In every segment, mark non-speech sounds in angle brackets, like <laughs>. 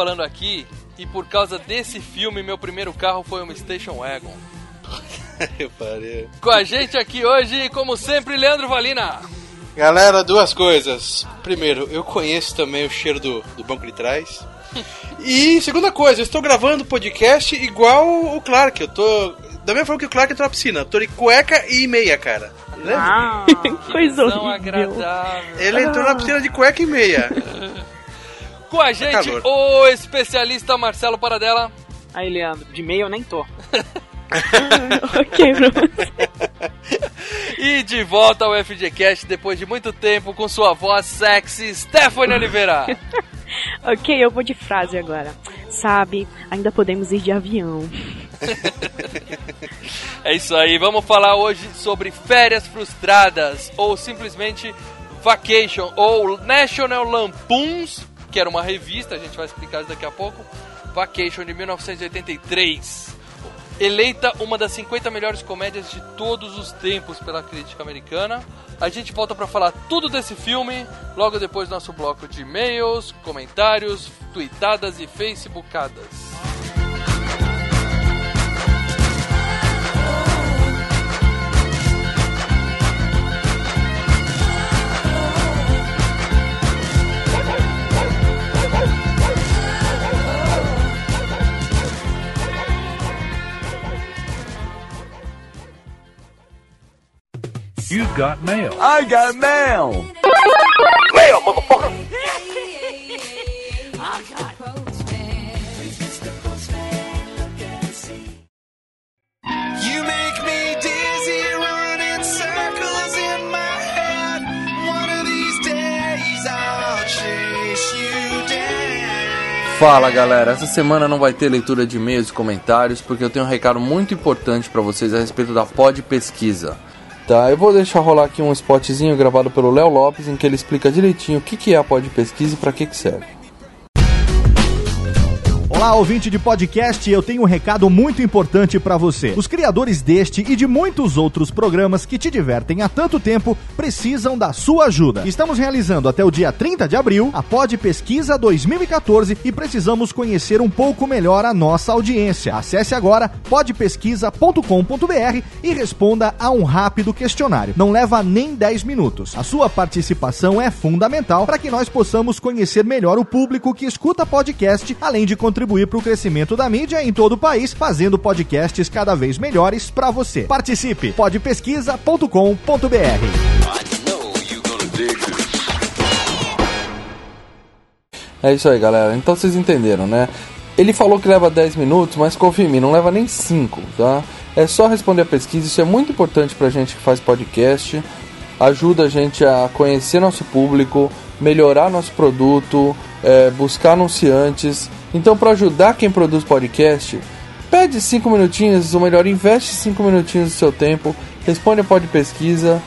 Falando aqui. E por causa desse filme, meu primeiro carro foi uma Station Wagon. <laughs> Eu parei. Com a gente aqui hoje, como sempre, Leandro Valina. Galera, duas coisas. Primeiro, eu conheço também o cheiro do, do banco de trás. E segunda coisa, eu estou gravando podcast igual o Clark. Eu tô. Da mesma forma que o Clark entrou na piscina. Eu tô de cueca e meia, cara. Lembra? Ah, <laughs> coisa horrível. agradável. Ele entrou na piscina de cueca e meia. <laughs> Com a gente, calor. o especialista Marcelo Paradela. Aí, Leandro, de meio eu nem tô. <laughs> ok, pra você. E de volta ao FGCast depois de muito tempo com sua voz sexy, Stephanie Oliveira. <laughs> Ok, eu vou de frase agora. Sabe, ainda podemos ir de avião. <laughs> É isso aí, vamos falar hoje sobre férias frustradas, ou simplesmente Vacation, ou National Lampoons, que era uma revista, a gente vai explicar isso daqui a pouco. Vacation de 1983. Eleita uma das 50 melhores comédias de todos os tempos pela crítica americana. A gente volta para falar tudo desse filme logo depois do nosso bloco de e-mails, comentários, tweetadas e facebookadas. You've got mail. I got mail. You make me dizzy, running circles in my head. One of these days I'll chase you down. Fala galera, essa semana não vai ter leitura de e-mails e comentários porque eu tenho um recado muito importante para vocês a respeito da Pod Pesquisa. Tá, eu vou deixar rolar aqui um spotzinho gravado pelo Léo Lopes em que ele explica direitinho o que, que é a Pod Pesquisa e para que, que serve. Olá, ouvinte de podcast, eu tenho um recado muito importante pra você. Os criadores deste e de muitos outros programas que te divertem há tanto tempo precisam da sua ajuda. Estamos realizando até o dia 30 de abril a Pod Pesquisa 2014 e precisamos conhecer um pouco melhor a nossa audiência. Acesse agora podpesquisa.com.br e responda a um rápido questionário. Não leva nem 10 minutos. A sua participação é fundamental para que nós possamos conhecer melhor o público que escuta podcast, além de contribuir para o crescimento da mídia em todo o país, fazendo podcasts cada vez melhores para você. Participe! podpesquisa.com.br É isso aí galera, então vocês entenderam né? Ele falou que leva 10 minutos, mas confia em mim, não leva nem 5, tá? É só responder a pesquisa, isso é muito importante pra gente que faz podcast, ajuda a gente a conhecer nosso público, melhorar nosso produto, é, buscar anunciantes. Então, para ajudar quem produz podcast, pede 5 minutinhos, ou melhor, investe 5 minutinhos do seu tempo, responde a pod pesquisa.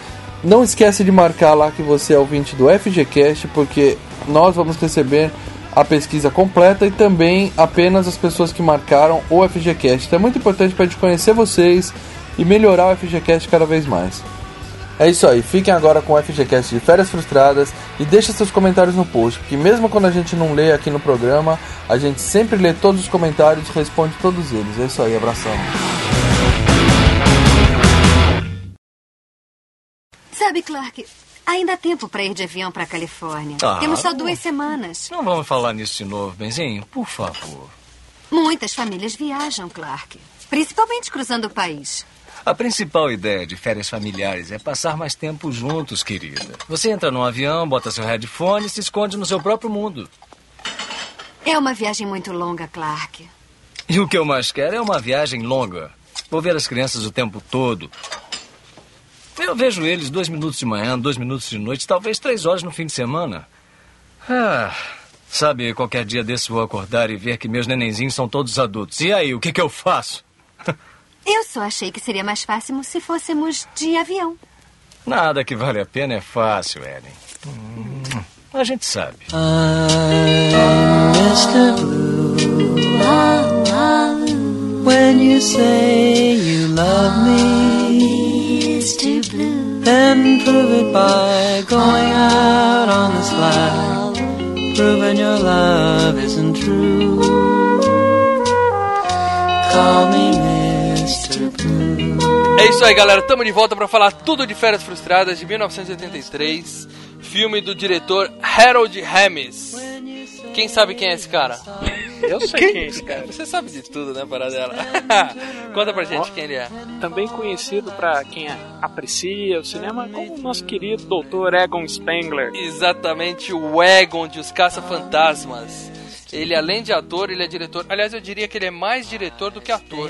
Não esquece de marcar lá que você é ouvinte do FGCast, porque nós vamos receber a pesquisa completa e também apenas as pessoas que marcaram o FGCast. Então é muito importante para a gente conhecer vocês e melhorar o FGCast cada vez mais. É isso aí, fiquem agora com o FGCast de Férias Frustradas e deixem seus comentários no post, porque mesmo quando a gente não lê aqui no programa, a gente sempre lê todos os comentários e responde todos eles. É isso aí, abração. Sabe, Clark, ainda há tempo para ir de avião para a Califórnia. Ah, Temos só não. duas semanas. Não vamos falar nisso de novo, Benzinho? Por favor. Muitas famílias viajam, Clark. Principalmente cruzando o país. A principal ideia de férias familiares é passar mais tempo juntos, querida. Você entra num avião, bota seu headphone e se esconde no seu próprio mundo. É uma viagem muito longa, Clark. E o que eu mais quero é uma viagem longa. Vou ver as crianças o tempo todo. Eu vejo eles dois minutos de manhã, dois minutos de noite, talvez três horas no fim de semana. Ah, sabe, qualquer dia desse vou acordar e ver que meus nenenzinhos são todos adultos. E aí, o que, que eu faço? Eu só achei que seria mais fácil se fôssemos de avião. Nada que vale a pena é fácil, Ellen. Hum, a gente sabe. Mr. Blue, when you say you love me, Mr. Blue, then prove it by going out on the slide, proving your love isn't true. Call me. É isso aí, galera. Tamo de volta pra falar tudo de Férias Frustradas de 1983, filme do diretor Harold Ramis. Quem sabe quem é esse cara? Eu sei quem é esse cara. Você sabe de tudo, né, Paradela? <laughs> Conta pra gente quem ele é. Também conhecido pra quem aprecia o cinema como o nosso querido Dr. Egon Spengler. Exatamente o Egon de Os Caça-Fantasmas. Ele, além de ator, ele é diretor. Aliás, eu diria que ele é mais diretor do que ator.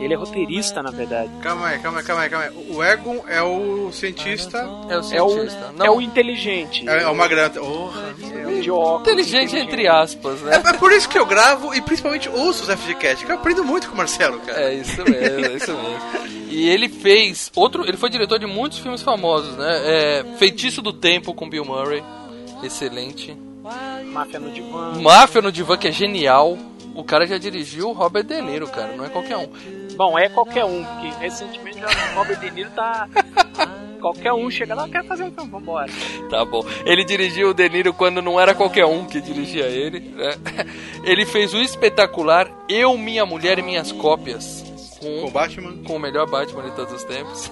Ele é roteirista, na verdade. Calma aí, calma aí, calma aí, calma aí. O Egon é o cientista. É o É o, cientista. é o inteligente. É, é o Magranta. Oh, É de óculos. Inteligente entre aspas, né? é, é por isso que eu gravo e principalmente ouço os FGCast, que eu aprendo muito com o Marcelo, cara. É isso mesmo, é isso mesmo. E ele fez outro, ele foi diretor de muitos filmes famosos, né? É, Feitiço do Tempo com Bill Murray, excelente. Máfia no divã. Máfia no Divã que é genial. O cara já dirigiu Robert De Niro, cara, não é qualquer um. Bom, é qualquer um, porque recentemente o Robert De Niro tá. <laughs> qualquer um chega lá, quer fazer um filme, vambora. Tá bom. Ele dirigiu o De Niro quando não era qualquer um que dirigia ele, né? <laughs> Ele fez o espetacular Eu, Minha Mulher e Minhas Cópias. Com Com, o Batman. com o melhor Batman de todos os tempos.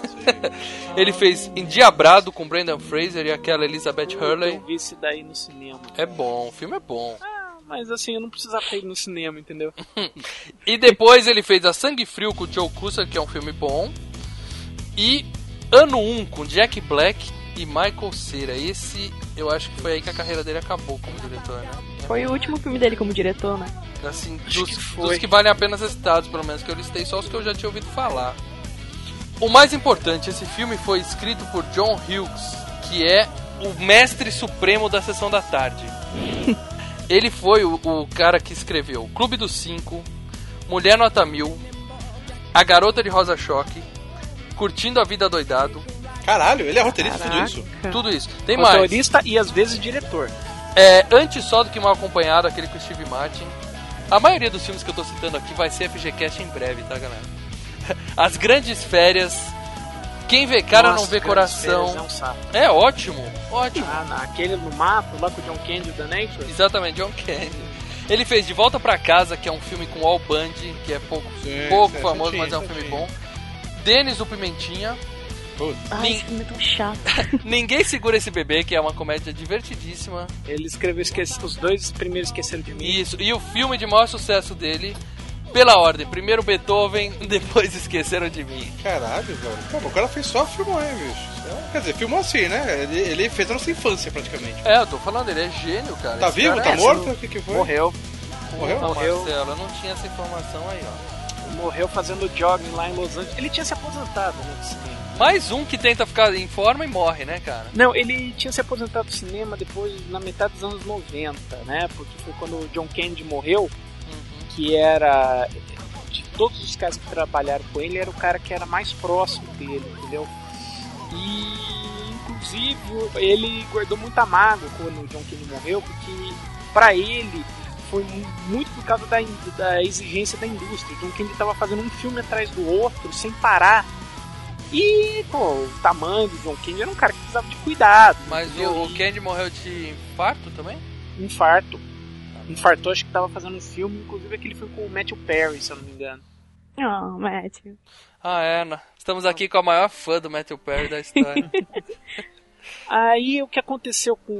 <laughs> ele fez Endiabrado com Brendan Fraser e aquela Elizabeth Hurley. Eu vi esse daí no cinema. É bom, o filme é bom. Ah, mas assim, eu não precisava ter ido no cinema, entendeu? <laughs> E depois ele fez A Sangue Frio com o Joe Cusack, que é um filme bom. E Ano 1 com Jack Black e Michael Cera. Esse eu acho que foi aí que a carreira dele acabou como diretor, né? Foi o último filme dele como diretor, né? Assim, dos, que foi. dos que valem a pena ser citados, pelo menos que eu listei só os que eu já tinha ouvido falar. O mais importante, esse filme foi escrito por John Hughes, que é o mestre supremo da sessão da tarde. <laughs> Ele foi o, o cara que escreveu Clube dos Cinco, Mulher Nota Mil, A Garota de Rosa Choque, Curtindo a Vida Doidado, Caralho, ele é roteirista de tudo Caraca. isso? tudo isso. Tem mais. Motorista e às vezes diretor. É, Antes Só do que Mal Acompanhado, aquele com o Steve Martin. A maioria dos filmes que eu tô citando aqui vai ser FGCast em breve, tá, galera? <laughs> As Grandes Férias. Quem vê cara Nossa, não vê coração. É um. É ótimo, ótimo. Ah, naquele no mato, lá com o John Candy da Nature. Exatamente, John Candy. Ele fez De Volta Pra Casa, que é um filme com Al Bundy, que é pouco, Sim, pouco sim, famoso, sim, mas é um sim. filme bom. Denis o Pimentinha. Ai, Nin- esse filme é tão chato. <laughs> Ninguém Segura Esse Bebê, que é uma comédia divertidíssima. Ele escreveu esquece, os dois primeiros esqueceram de mim. Isso, e o filme de maior sucesso dele, pela ordem. Primeiro Beethoven, <laughs> depois Esqueceram de Mim. Caralho, velho. Pô, o cara fez só filmou, hein, bicho? É, Quer dizer, filmou assim, né? Ele, ele fez a nossa infância, praticamente. É, eu tô falando, ele é gênio, cara. Tá Esse vivo? cara Tá é morto? O que que foi? Morreu. Morreu? Não, Morreu. Marcelo, eu não tinha essa informação aí, ó. Morreu fazendo jogging lá em Los Angeles. Ele tinha se aposentado, né. Mais um que tenta ficar em forma e morre, né, cara? Não, ele tinha se aposentado do cinema depois, na metade dos anos 90, né? Porque foi quando o John Candy morreu, Uhum. que era. De todos os caras que trabalharam com ele, era o cara que era mais próximo dele, entendeu? E, inclusive, ele guardou muita mágoa quando o John Candy morreu, porque pra ele foi mu- muito por causa da, da exigência da indústria. O John Candy tava fazendo um filme atrás do outro, sem parar. E, pô, o tamanho do John Candy era um cara que precisava de cuidado. Mas o, o E Candy morreu de infarto também? infarto. Infartou, acho que tava fazendo um filme, inclusive aquele filme com o Matthew Perry, se eu não me engano. Oh, Matthew. Ah, é, né? Estamos aqui com a maior fã do Matthew Perry da história. <laughs> Aí o que aconteceu com.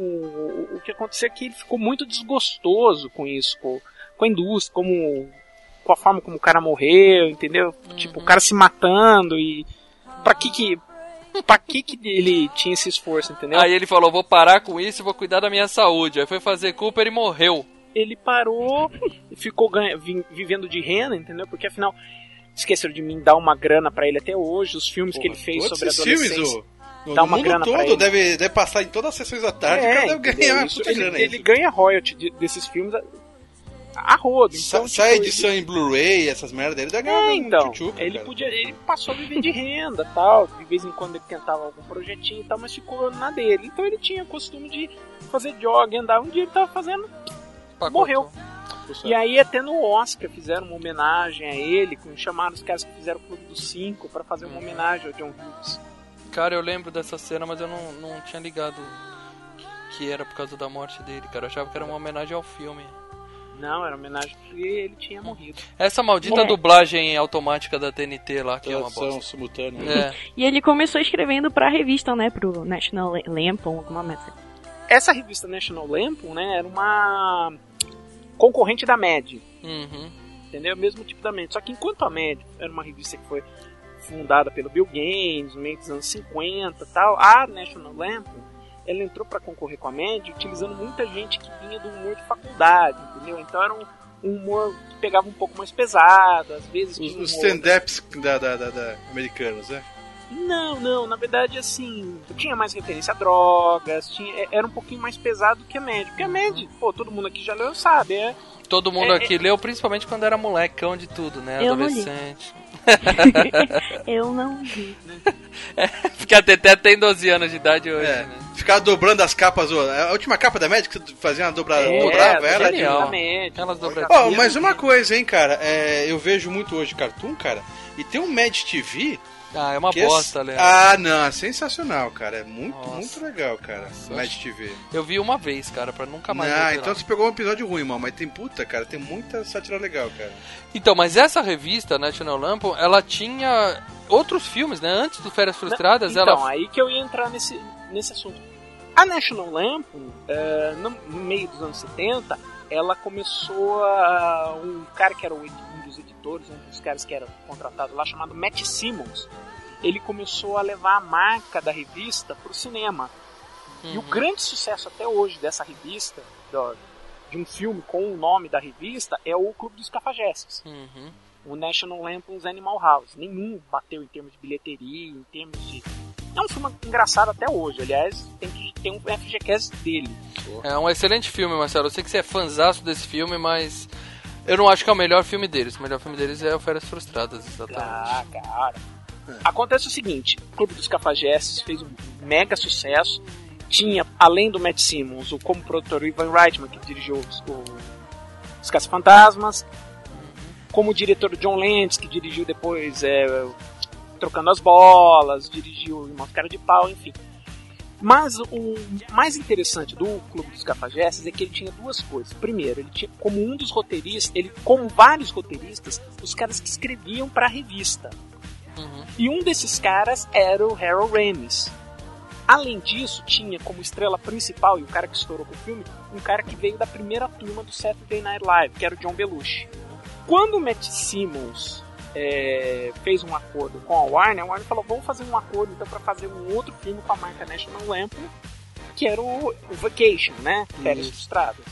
O que aconteceu é que ele ficou muito desgostoso com isso, com, com a indústria, como com a forma como o cara morreu, entendeu? Tipo, o cara se matando e. Pra que que. Pra que que ele tinha esse esforço, entendeu? Aí ele falou, vou parar com isso e vou cuidar da minha saúde. Aí foi fazer Cooper e morreu. ele parou e <laughs> ficou ganha- vi- vivendo de renda, entendeu? Porque afinal esqueceram de mim dar uma grana pra ele até hoje, os filmes que ele fez sobre filmes, adolescência. o, no dá uma mundo grana pra todo deve, deve passar em todas as sessões da tarde, o É, cara deve ganhar Isso, ele, grana. ele ganha royalty de- desses filmes a, a rodo. Então, sai tipo, edição em Blu-ray, essas merdas, ele deve ganhar É, um então, ele cara. podia, ele passou a viver de renda, tal, de vez em quando ele tentava algum projetinho e tal, mas ficou na dele. Então ele tinha costume de fazer jog, andar. Um dia ele tava fazendo, morreu. E aí até no Oscar fizeram uma homenagem a ele, com- chamaram os caras que fizeram o Clube dos Cinco pra fazer uma homenagem ao John Hughes. Cara, eu lembro dessa cena, mas eu não, não tinha ligado que era por causa da morte dele, cara. Eu achava que era uma homenagem ao filme. Não, era homenagem porque ele tinha morrido. Essa maldita É. dublagem automática da TNT lá, que é uma Tradução bosta. simultânea. É. <laughs> E ele começou escrevendo pra revista, né? Pro National Lampoon, alguma merda. Essa revista National Lampoon, né, era uma concorrente da Mad. Uhum. entendeu? Mesmo tipo da Mad. Só que enquanto a Mad era uma revista que foi fundada pelo Bill Gates no meio dos anos 50 e tal, a National Lampoon ela entrou para concorrer com a Mad utilizando muita gente que vinha do humor de faculdade, entendeu? Então era um, um humor que pegava um pouco mais pesado, às vezes Os, os humor- stand-ups da, da, da- da- americanos, né? Não, não, na verdade assim, tinha mais referência a drogas, tinha, é- era um pouquinho mais pesado que a Mad, porque a Mad, pô, todo mundo aqui já leu, sabe, é Todo mundo É, aqui leu, principalmente quando era molecão de tudo, né? Eu não li. Adolescente. <laughs> Eu não vi. Porque a Teté tem 12 anos de idade hoje, É. né? Ficar dobrando as capas. ó, A última capa da Magic, você fazia uma dobra, É, dobrava ela. genial. exatamente. Elas dobram- Ó, mas uma coisa, hein, cara. é, eu vejo muito hoje Cartoon, cara. E tem um Mad TV. Ah, é uma que é- bosta, Léo. Ah, não, é sensacional, cara. É muito, Nossa. muito legal, cara. Mad TV. Eu vi uma vez, cara, pra nunca mais Ah, então você pegou um episódio ruim, mano. Mas tem puta, cara. Tem muita sátira legal, cara. Então, mas essa revista, National Lampoon, ela tinha outros filmes, né? Antes do Férias Frustradas, então, ela... aí que eu ia entrar nesse, nesse assunto. A National Lampoon, no, no meio dos anos 70, ela começou a. Um cara que era o um dos editores, um dos caras que era contratado lá, chamado Matt Simmons, ele começou a levar a marca da revista pro cinema. E o Uhum. grande sucesso até hoje dessa revista, de um filme com o nome da revista, é o Clube dos Cafajestes. Uhum. O National Lampoon's Animal House. Nenhum bateu em termos de bilheteria, em termos de. É um filme engraçado até hoje. Aliás, tem que ter um FGCast dele. É um excelente filme, Marcelo. Eu sei que você é fãzaço desse filme, mas eu não acho que é o melhor filme deles. O melhor filme deles é o Férias Frustradas, exatamente. Ah, cara. Acontece o seguinte: o Clube dos Cafajestes fez um mega sucesso. Tinha, além do Matt Simmons, o como produtor Ivan Reitman, que dirigiu os, o- os Caça-Fantasmas. Como diretor John Landis, que dirigiu depois é, Trocando as Bolas, dirigiu Irmão Cara de Pau, enfim. Mas o mais interessante do Clube dos Cafajestes é que ele tinha duas coisas. Primeiro, ele tinha como um dos roteiristas, ele como vários roteiristas, os caras que escreviam para a revista. E um desses caras era o Harold Ramis. Além disso, tinha como estrela principal e o cara que estourou com o filme, um cara que veio da primeira turma do Saturday Night Live, que era o John Belushi. Quando o Matt Simmons é, fez um acordo com a Warner, a Warner falou: vamos fazer um acordo então para fazer um outro filme com a marca National Lampoon, que era o, o Vacation, né? Férias Frustradas.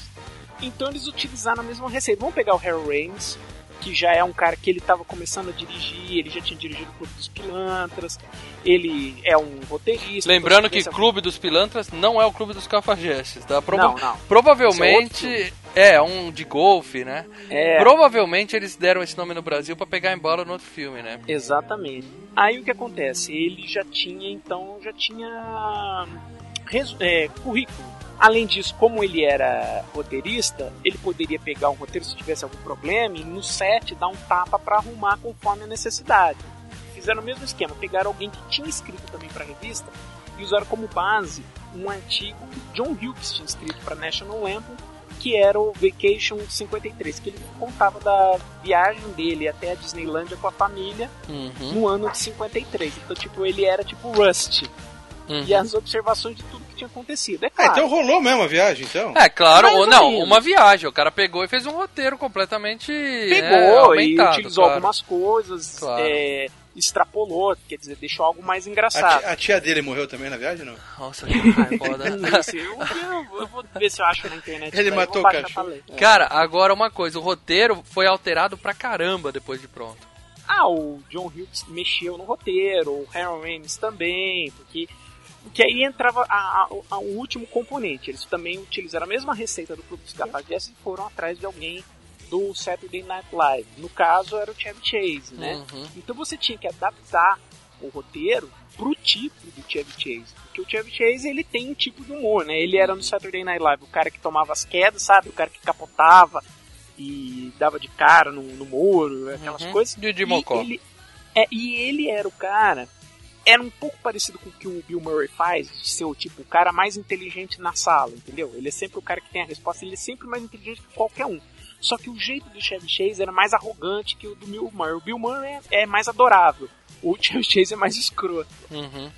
Então eles utilizaram a mesma receita. Vamos pegar o Harold Ramis, que já é um cara que ele estava começando a dirigir, ele já tinha dirigido o Clube dos Pilantras, ele é um roteirista. Lembrando então, que é- Clube dos Pilantras não é o Clube dos Cafajestes, tá? Prova- Não, não. Provavelmente Esse é um de golfe, né? É. Provavelmente eles deram esse nome no Brasil pra pegar embalo no outro filme, né? Exatamente. Aí o que acontece? Ele já tinha, então, já tinha é, currículo. Além disso, como ele era roteirista, ele poderia pegar um roteiro se tivesse algum problema e no set dar um tapa para arrumar conforme a necessidade. Fizeram o mesmo esquema, pegaram alguém que tinha escrito também para a revista e usaram como base um artigo que John Hughes tinha escrito para National Lampoon, que era o Vacation 53, que ele contava da viagem dele até a Disneylândia com a família Uhum. no ano de 53. Então, tipo, ele era tipo Rust. Uhum. E as observações de tudo que tinha acontecido. É Ah, Ah, então rolou mesmo a viagem, então? É, claro, ou não, uma viagem. O cara pegou e fez um roteiro completamente Pegou né, e aumentado, utilizou claro. algumas coisas, Claro. é, extrapolou, quer dizer, deixou algo mais A engraçado. tia, a tia dele morreu também na viagem, não? Nossa, que foda. <laughs> Esse, eu, eu- vou ver se eu acho na internet. Ele daí, matou o cachorro. pra ler. Cara, agora uma coisa, o roteiro foi alterado pra caramba depois de pronto. Ah, o John Hughes mexeu no roteiro, o Harold Ramis também, porque, porque aí entrava a- a- a- o último componente. Eles também utilizaram a mesma receita do Clube dos Cafajestes e foram atrás de alguém do Saturday Night Live. No caso, era o Chevy Chase, né? Uhum. Então você tinha que adaptar o roteiro pro tipo do Chevy Chase. Porque o Chevy Chase, ele tem um tipo de humor, né? Ele era no Saturday Night Live, o cara que tomava as quedas, sabe? O cara que capotava e dava de cara no, no muro, aquelas Uhum. coisas. Didi E Mocó. ele, é, e ele era o cara. Era um pouco parecido com o que o Bill Murray faz, de ser o tipo, o cara mais inteligente na sala, entendeu? Ele é sempre o cara que tem a resposta, ele é sempre mais inteligente que qualquer um. Só que o jeito do Chevy Chase era mais arrogante que o do Bill Murray. O Bill Murray é, é mais adorável. O <laughs> Chevy Chase é mais escroto. Uhum.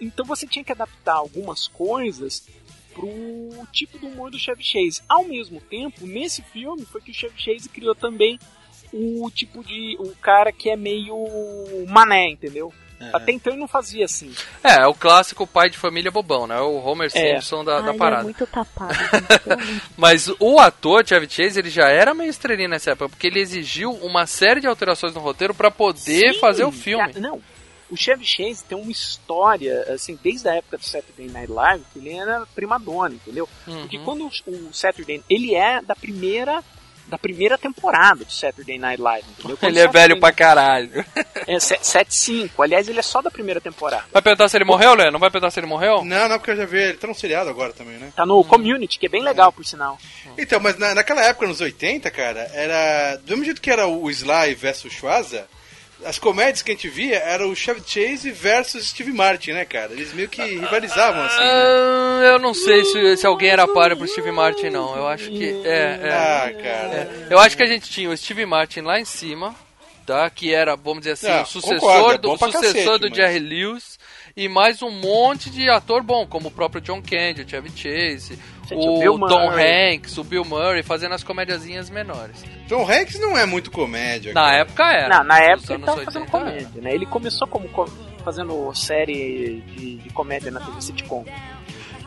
Então você tinha que adaptar algumas coisas pro tipo do humor do Chevy Chase. Ao mesmo tempo, nesse filme foi que o Chevy Chase criou também o tipo de o cara que é meio mané, entendeu? Até então ele não fazia assim. É, é o clássico pai de família bobão, né? O Homer É. Simpson da, da Ai, parada. é muito tapado. <laughs> Mas o ator Chevy Chase, ele já era meio estrelinha nessa época, porque ele exigiu uma série de alterações no roteiro pra poder Sim, fazer o filme. cara, não, o Chevy Chase tem uma história, assim, desde a época do Saturday Night Live, que ele era primadona, entendeu? Porque Uhum. quando o, o Saturday, ele é da primeira da primeira temporada do Saturday Night Live, entendeu? Quando Ele é velho pra caralho. É 7-5. Aliás, ele é só da primeira temporada. Vai perguntar se ele morreu, Léo? Não vai perguntar se ele morreu? Não, não, porque eu já vi ele. Tá no seriado agora também, né? Tá no Community, que é bem legal, por sinal. Então, mas na- naquela época, nos 80, cara, era. Do mesmo jeito que era o Sly versus Schwarza, as comédias que a gente via eram o Chevy Chase versus Steve Martin, né, cara? Eles meio que rivalizavam, assim. né? Ah, eu não sei se, se alguém era páreo pro Steve Martin, não. Eu acho que. É, é. Ah, cara. É. Eu acho que a gente tinha o Steve Martin lá em cima, tá? Que era, vamos dizer assim, Não, o sucessor concordo, é do, pra sucessor cacete, do mas- Jerry Lewis. E mais um monte de ator bom, como o próprio John Candy, o Chevy Chase, O Tom. Hanks, o Bill Murray, fazendo as comediazinhas menores. Tom Hanks não é muito comédia. Na cara. época era. Não, na época ele tava fazendo 80 era. comédia, né? Ele começou como co- fazendo série de, de comédia na TV sitcom.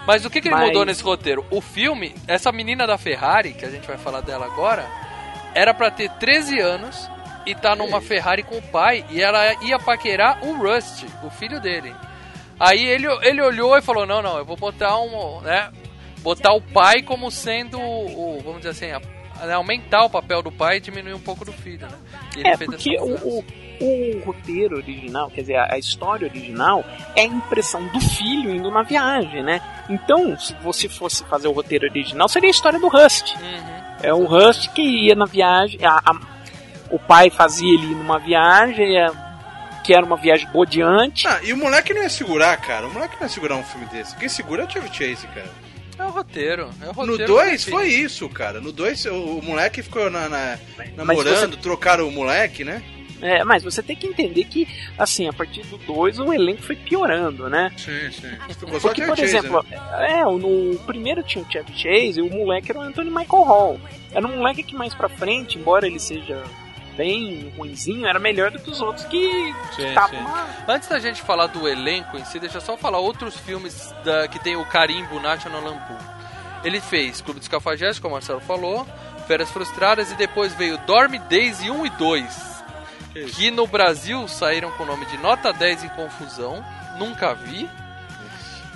Mas o que, que ele Mas- mudou nesse roteiro? O filme, essa menina da Ferrari, que a gente vai falar dela agora, era pra ter 13 anos e tá numa Ferrari com o pai e ela ia paquerar o Rust, o filho dele. Aí ele, ele olhou e falou: Não, não, eu vou botar um. né? Botar o pai como sendo o. vamos dizer assim, a- né, aumentar o papel do pai e diminuir um pouco do filho, né? E ele É, fez porque essa o, o, o roteiro original, quer dizer, a, a história original é a impressão do filho indo na viagem, né? Então, se você fosse fazer o roteiro original, seria a história do Rust. Uhum. É o Rust que ia na viagem, a- a- o pai fazia ele ir numa viagem, é, que era uma viagem bodeante. Ah, e o moleque não ia segurar, cara. O moleque não ia segurar um filme desse. Quem segura é o Chevy Chase, cara. É o roteiro. É o No roteiro 2 do foi filme. isso, cara. No 2 o, o moleque ficou na, na- namorando, trocaram o moleque, né? É, mas você tem que entender que, assim, a partir do 2 o elenco foi piorando, né? Sim, sim. O Porque, por Chase, exemplo, né? é, no primeiro tinha o Chevy Chase e o moleque era o Anthony Michael Hall. Era um moleque que mais pra frente, embora ele seja bem ruinzinho, era melhor do que os outros que Sim, estavam sim. lá. Antes da gente falar do elenco em si, deixa eu só falar outros filmes da- que tem o carimbo National Lampoon. Ele fez Clube dos Cafajestes, como o Marcelo falou, Férias Frustradas e depois veio Dorme Days 1 e 2. Que no Brasil saíram com o nome de Nota 10 em Confusão, nunca vi.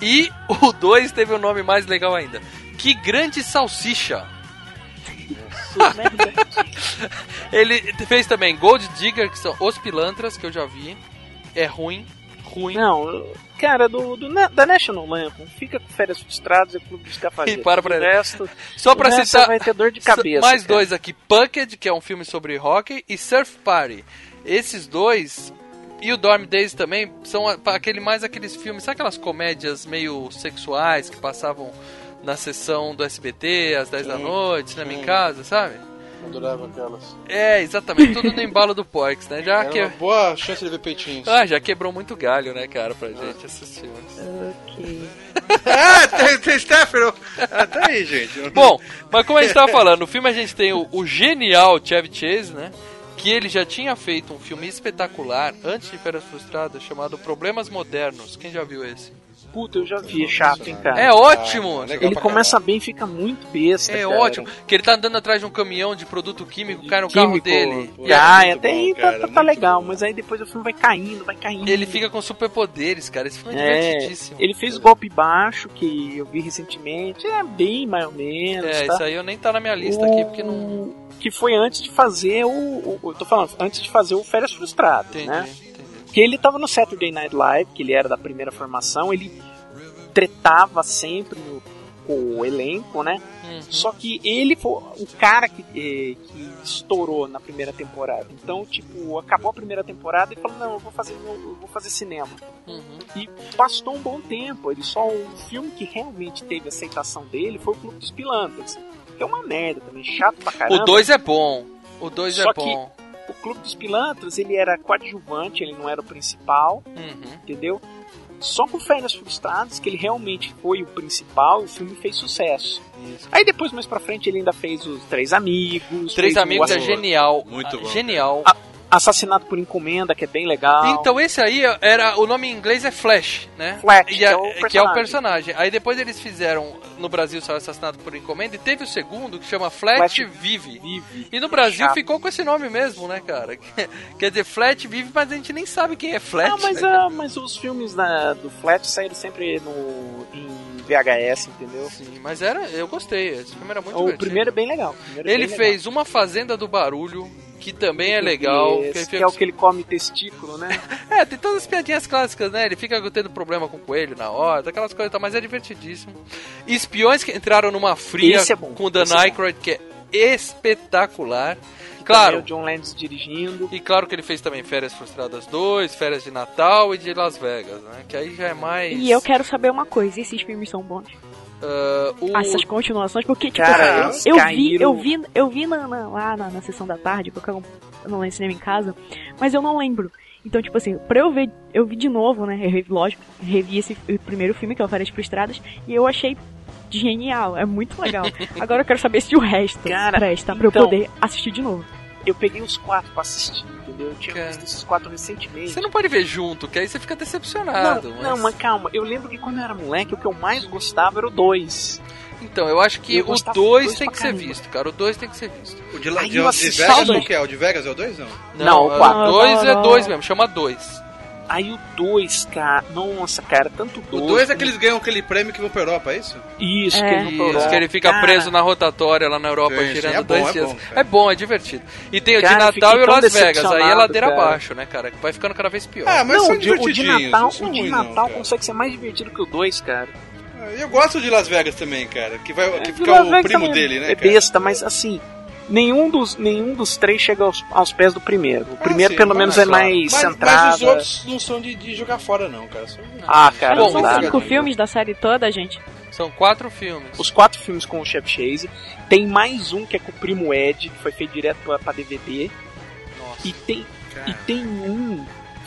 E o 2 teve o nome mais legal ainda. Que Grande Salsicha. <laughs> Ele fez também Gold Digger, que são Os Pilantras, que eu já vi. É ruim, ruim. Não, cara, do, do da National Lampoon, fica com férias frustradas e clube dos <laughs> cafazetes. E para pra o resto, Só pra citar. vai ter dor de <laughs> cabeça. Mais cara. dois aqui: Punked, que é um filme sobre hockey, e Surf Party. Esses dois. E o Dorm Days também são aquele, mais aqueles filmes, sabe aquelas comédias meio sexuais que passavam na sessão do SBT às 10 da Sim, noite, cinema em sim. casa, sabe? Adorava aquelas. É, exatamente, tudo no embalo do Porks, né? Já Era que... uma boa chance de ver peitinhos. Ah, já quebrou muito galho, né, cara, pra gente esses filmes. Ok. <laughs> ah, tem, tem Stefano. Ah, tá aí, gente. Bom, mas como a gente tava falando, no filme a gente tem o, o genial Chevy Chase, né? Que ele já tinha feito um filme espetacular antes de Férias Frustradas chamado Problemas Modernos. Quem já viu esse? Puta, eu já vi, é chato, hein, cara. É ótimo! Ele começa bem e fica muito besta. É cara. ótimo, que ele tá andando atrás de um caminhão de produto químico, cai no carro Químico, dele. E Cai, aí- até aí tá, tá- tá legal, mas aí depois o filme vai caindo, vai caindo. Ele fica com superpoderes, cara. Esse filme é, É, divertidíssimo. ele fez o golpe baixo, que eu vi recentemente, é bem mais ou menos. É, tá? isso aí eu nem tá na minha lista aqui, porque não. Que foi antes de fazer o. o- eu tô falando, antes de fazer o Férias Frustradas, Entendi, né? Porque ele tava no Saturday Night Live, que ele era da primeira formação, ele tretava sempre no, com o elenco, né? Uhum. Só que ele foi o cara que, eh, que estourou na primeira temporada. Então, tipo, acabou a primeira temporada e falou, não, eu vou fazer, eu vou fazer cinema. Uhum. E passou um bom tempo. Ele só o filme que realmente teve aceitação dele foi o Clube dos Pilantras. Que é uma merda também, chato pra caramba. O 2 é bom. O 2 é bom. O Clube dos Pilantras, ele era coadjuvante, ele não era o principal, Uhum. entendeu? Só com Férias Frustradas, que ele realmente foi o principal, o filme fez sucesso. Aí depois, mais pra frente, ele ainda fez os Três Amigos. Três Amigos é genial. Muito bom. Genial. Assassinato por Encomenda, que é bem legal. Então esse aí era o nome em inglês é Flash, né? Flash, que a- é o que é o personagem. personagem. Aí depois eles fizeram no Brasil saiu Assassinato por Encomenda e teve o segundo que chama Flash, Flash Vive. Vive. E no Brasil Chato. ficou com esse nome mesmo, né, cara? <laughs> Quer dizer, Flash Vive, mas a gente nem sabe quem é Flash. Ah, mas, né? ah, mas os filmes da, do Flash saíram sempre no, em VHS, entendeu? Sim, mas era, eu gostei. Esse filme era muito O primeiro é bem legal. é Ele bem fez Uma Fazenda do Barulho, que também é legal. legal. Esse, que que é o que ele come testículo, né? <laughs> É, tem todas as piadinhas clássicas, né? Ele fica tendo problema com o coelho na hora, aquelas coisas, mas é divertidíssimo. Espiões que entraram numa fria é bom, com o Dan é. Aykroyd, que é espetacular. Também Claro, o John Landis dirigindo. e claro que ele fez também Férias Frustradas 2, Férias de Natal e de Las Vegas, né? Que aí já é mais... E eu quero saber uma coisa, esses filmes são bons? ah, o... Essas continuações, porque, tipo, Cara, assim, eu vi, eu vi, eu vi na, na- lá na, na sessão da tarde, porque eu eu não lembro cinema em casa, mas eu não lembro. Então, tipo assim, pra eu ver, eu vi de novo, né? Eu revi, lógico, revi esse primeiro filme, que é o Férias Frustradas, e eu achei genial, é muito legal. Agora eu quero saber se o resto Cara, presta pra eu então- poder assistir de novo. Eu peguei os quatro pra assistir, entendeu? Eu tinha Cara. visto esses quatro recentemente. Você não pode ver junto, que aí você fica decepcionado. Não, não, mas calma, eu lembro que quando eu era moleque, o que eu mais gostava era o 2. Então, eu acho que Eu o gostava do 2 dois tem pra que ser caramba. visto, cara. O 2 tem que ser visto. O de, Aí de, eu de Vegas qual dois. que é? O de Vegas é o 2 não? Não, o quatro. O 2 é Não, 2 não. mesmo, chama 2. Aí o 2, cara, nossa, cara, tanto o O 2. 2 é que eles ganham aquele prêmio que vão pra Europa, é isso? Isso, É. que ele não Isso, que ele fica Cara, preso na rotatória lá na Europa, Sim, girando é bom, dois é dias. bom, cara. é bom, é divertido. E tem o Cara, de eu Natal e o Las Vegas, aí é ladeira cara. abaixo, né, cara? Vai ficando cada vez pior. Ah, mas Não, são o de, o de. Natal, o de Natal não, consegue ser mais divertido que o 2, cara. Ah, Eu gosto de Las Vegas também, cara. Que, vai, que É, fica Las o primo também dele, né? É besta, mas assim, nenhum dos, nenhum dos três chega aos, aos pés do primeiro. O Ah, primeiro, sim, pelo menos, é mais mas, centrado. Mas os outros não são de, de jogar fora, não, cara. São... Ah, cara, Bom, São cinco filmes da série toda, gente. São quatro filmes. Os quatro filmes com o Chef Chase. Tem mais um que é com o Primo Ed, que foi feito direto pra, pra DVD. Nossa. E tem, Cara. e tem um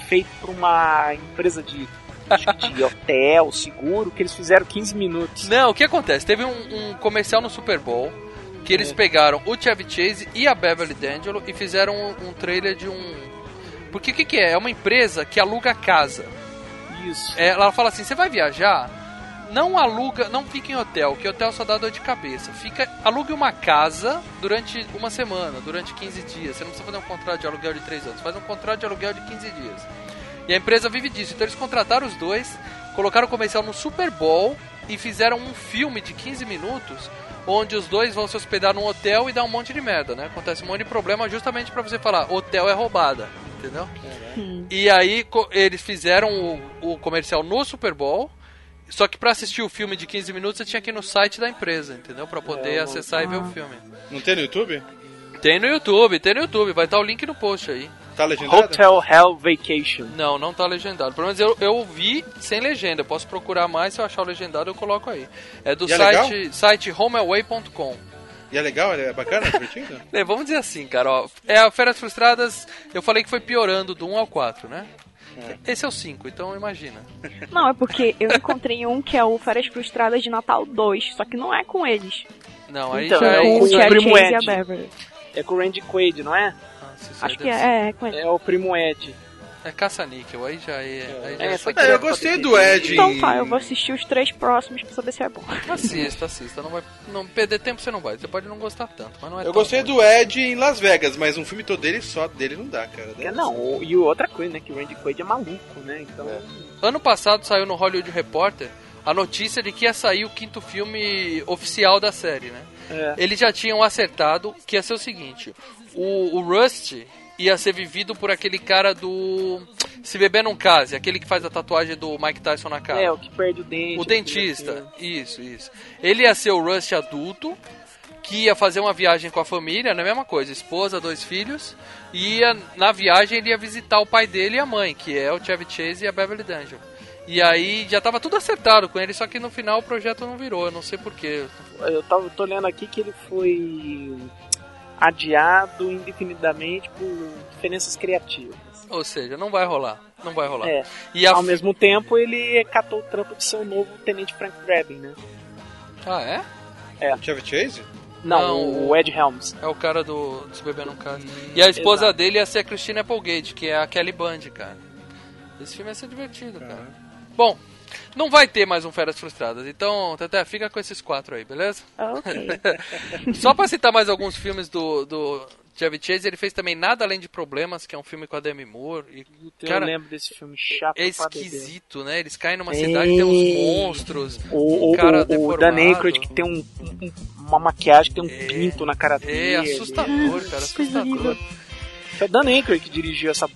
feito por uma empresa de, de <laughs> hotel, seguro, que eles fizeram 15 minutos. Não, o que acontece? Teve um, um comercial no Super Bowl que eles pegaram o Chevy Chase e a Beverly D'Angelo e fizeram um, um trailer de um. Porque o que, que é? É uma empresa que aluga casa. Isso. É, ela fala assim: você vai viajar? Não aluga, não fica em hotel, que hotel só dá dor de cabeça. Fica, alugue uma casa durante uma semana, durante 15 dias. Você não precisa fazer um contrato de aluguel de 3 anos, faz um contrato de aluguel de 15 dias. E a empresa vive disso. Então eles contrataram os dois, colocaram o comercial no Super Bowl e fizeram um filme de 15 minutos onde os dois vão se hospedar num hotel e dar um monte de merda, né? Acontece um monte de problema justamente pra você falar, hotel é roubada, entendeu? E aí eles fizeram o, o comercial no Super Bowl. Só que pra assistir o filme de 15 minutos você tinha que ir no site da empresa, entendeu? Pra poder acessar e ver o filme. Não tem no YouTube? Tem no YouTube, tem no YouTube, vai estar o link no post aí. Tá legendado? Hotel Hell Vacation. Não, não tá legendado. Pelo menos eu, eu vi sem legenda. Eu posso procurar mais, se eu achar o legendado eu coloco aí. É do E é site, site homeaway.com. E é legal? É bacana? É divertido? <laughs> É, vamos dizer assim, cara, ó. É, a Férias Frustradas, eu falei que foi piorando do 1 ao 4, né? Esse é o 5, então imagina. Não, é porque eu encontrei um que é o Férias Frustradas de Natal 2, só que não é com eles. Não, aí Então, já é é com o o Chase e a Ed. Beverly. É com o Randy Quaid, não é? Acho que é, é. É o primo Ed. É caça-níquel, aí já é. Aí já É, é sacanagem. É, eu gostei do Ed. Então tá, eu vou assistir os três próximos pra saber se é bom. <laughs> Assista, assista. Não vai não perder tempo você não vai. Você pode não gostar tanto, mas não é Eu tão gostei ruim. do Ed em Las Vegas, mas um filme todo dele só dele não dá, cara. É, não, e outra coisa, né? Que o Randy Quaid é maluco, né? Então. Ano passado saiu no Hollywood Reporter a notícia de que ia sair o quinto filme oficial da série, né? É. Eles já tinham acertado que ia ser o seguinte: o, o Rust ia ser vivido por aquele cara do Se Beber Não Case, aquele que faz a tatuagem do Mike Tyson na cara. É, o que perde o dente. O dentista, isso, isso. Ele ia ser o Rust adulto, que ia fazer uma viagem com a família, não é a mesma coisa, esposa, dois filhos, e ia, na viagem ele ia visitar o pai dele e a mãe, que é o Chevy Chase e a Beverly D'Angelo. E aí já tava tudo acertado com ele, só que no final o projeto não virou, eu não sei porquê. Eu tava, tô lendo aqui que ele foi adiado indefinidamente por diferenças criativas. Ou seja, não vai rolar, não vai rolar. É. E Ao mesmo tempo, ele catou o trampo de ser o novo Tenente Frank Drebin, né? Ah, é? É. Chevy Chase? Não, Não, o Ed Helms. É o cara do, do Se Beber Não Case. E a esposa exato. dele ia ser a Christina Applegate, que é a Kelly Bundy, cara. Esse filme ia ser divertido, cara. Bom, não vai ter mais um Férias Frustradas, então, Teté, fica com esses quatro aí, beleza? Ok. <laughs> Só pra citar mais alguns filmes do, do Chevy Chase, ele fez também Nada Além de Problemas, que é um filme com a Demi Moore. E, Eu cara, lembro desse filme chato é esquisito, né? Eles caem numa É. cidade tem uns monstros, O, um o, cara o, o. Dan Aykroyd que tem um, um- uma maquiagem, tem um pinto na cara É dele. assustador, cara, assustador. Foi o Dan Aykroyd que dirigiu essa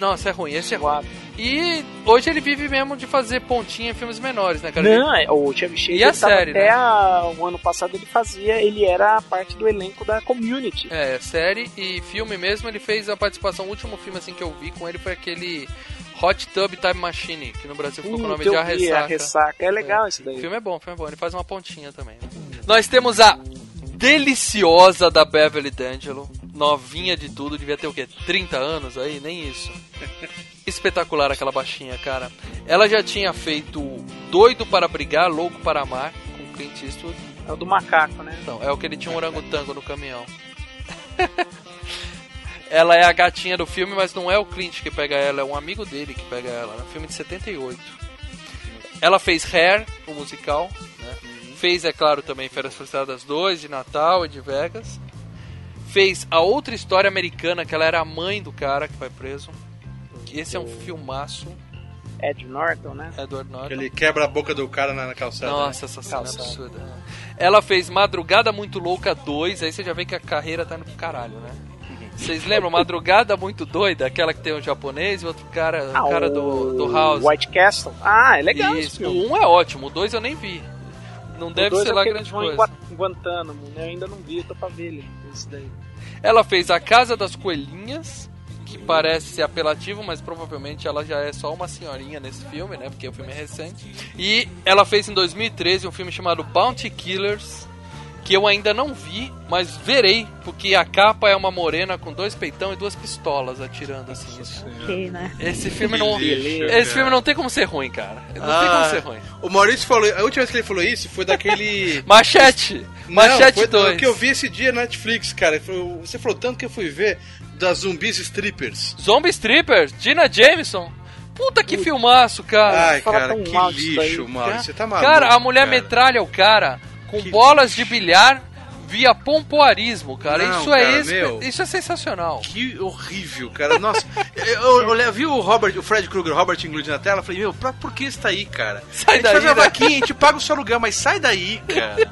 Nossa, é ruim, esse é ruim. E hoje ele vive mesmo de fazer pontinha em filmes menores, né, cara? Não, é, o Chevy Chase E a série, até né? a- o ano passado ele fazia, ele era parte do elenco da Community. É, série e filme mesmo, ele fez a participação, o último filme assim que eu vi com ele foi aquele Hot Tub Time Machine, que no Brasil ficou com o nome Puta, de A Ressaca. A Ressaca. É legal esse daí. O filme é bom, o filme é bom, ele faz uma pontinha também. né? Nós temos a deliciosa da Beverly D'Angelo, novinha de tudo, devia ter o quê? 30 anos aí? Nem isso. <laughs> Espetacular aquela baixinha, cara. Ela já tinha feito Doido para Brigar, Louco para Amar, com Clint Eastwood. É o do macaco, né? Não, é o que ele tinha um orangotango no caminhão. <laughs> ela é a gatinha do filme, mas não é o Clint que pega ela, é um amigo dele que pega ela. É um filme de 78. Ela fez Hair, o musical. Né? Fez, é claro, também Férias Frustradas 2, de Natal e de Vegas. Fez a outra história americana, que ela era a mãe do cara que vai preso. Esse é um filmaço. Ed Norton, né? Edward Norton. Ele quebra a boca do cara na, na calçada. Nossa, né? essa cena é Calçada. absurda. Ela fez Madrugada Muito Louca 2, aí você já vê que a carreira tá indo pro caralho, né? Vocês <laughs> lembram? Madrugada Muito Doida, aquela que tem um japonês e outro cara, Ah, o cara do, do House. White Castle. Ah, é legal esse Isso. filme. O 1 é ótimo, o 2 eu nem vi. Não deve o dois ser é lá que grande em coisa. Gua- Guantánamo, né? Eu ainda não vi, eu tô pra ver ele. Esse daí. Ela fez A Casa das Coelhinhas, que parece ser apelativo, mas provavelmente ela já é só uma senhorinha nesse filme, né? Porque o filme é recente. E ela fez em 2013 um filme chamado Bounty Killers, que eu ainda não vi, mas verei, porque a capa é uma morena com dois peitão e duas pistolas atirando assim. ok, né? Esse filme não, esse cara. filme não tem como ser ruim, cara. Não tem Ah, como ser ruim. O Maurício falou, a última vez que ele falou isso foi daquele. <laughs> Machete, Não, Machete foi 2. o que eu vi esse dia na Netflix, cara. Você falou tanto que eu fui ver das zumbis strippers. Zombie Strippers, Gina Jameson. Puta que filmaço, cara. Ai, cara, que lixo. Maurício. Você tá maluco. Cara, a mulher cara. metralha o cara com bolas de bilhar via pompoarismo, cara. Não, isso, é cara, espe- meu. isso é sensacional. Que horrível, cara. Nossa, <laughs> eu, eu, eu vi o Robert, o Fred Krueger, o Robert Englund na tela, falei, meu, pra, por que isso tá aí, cara? Sai a gente daí, faz uma né? vaquinha, a gente paga o seu aluguel, mas sai daí, cara.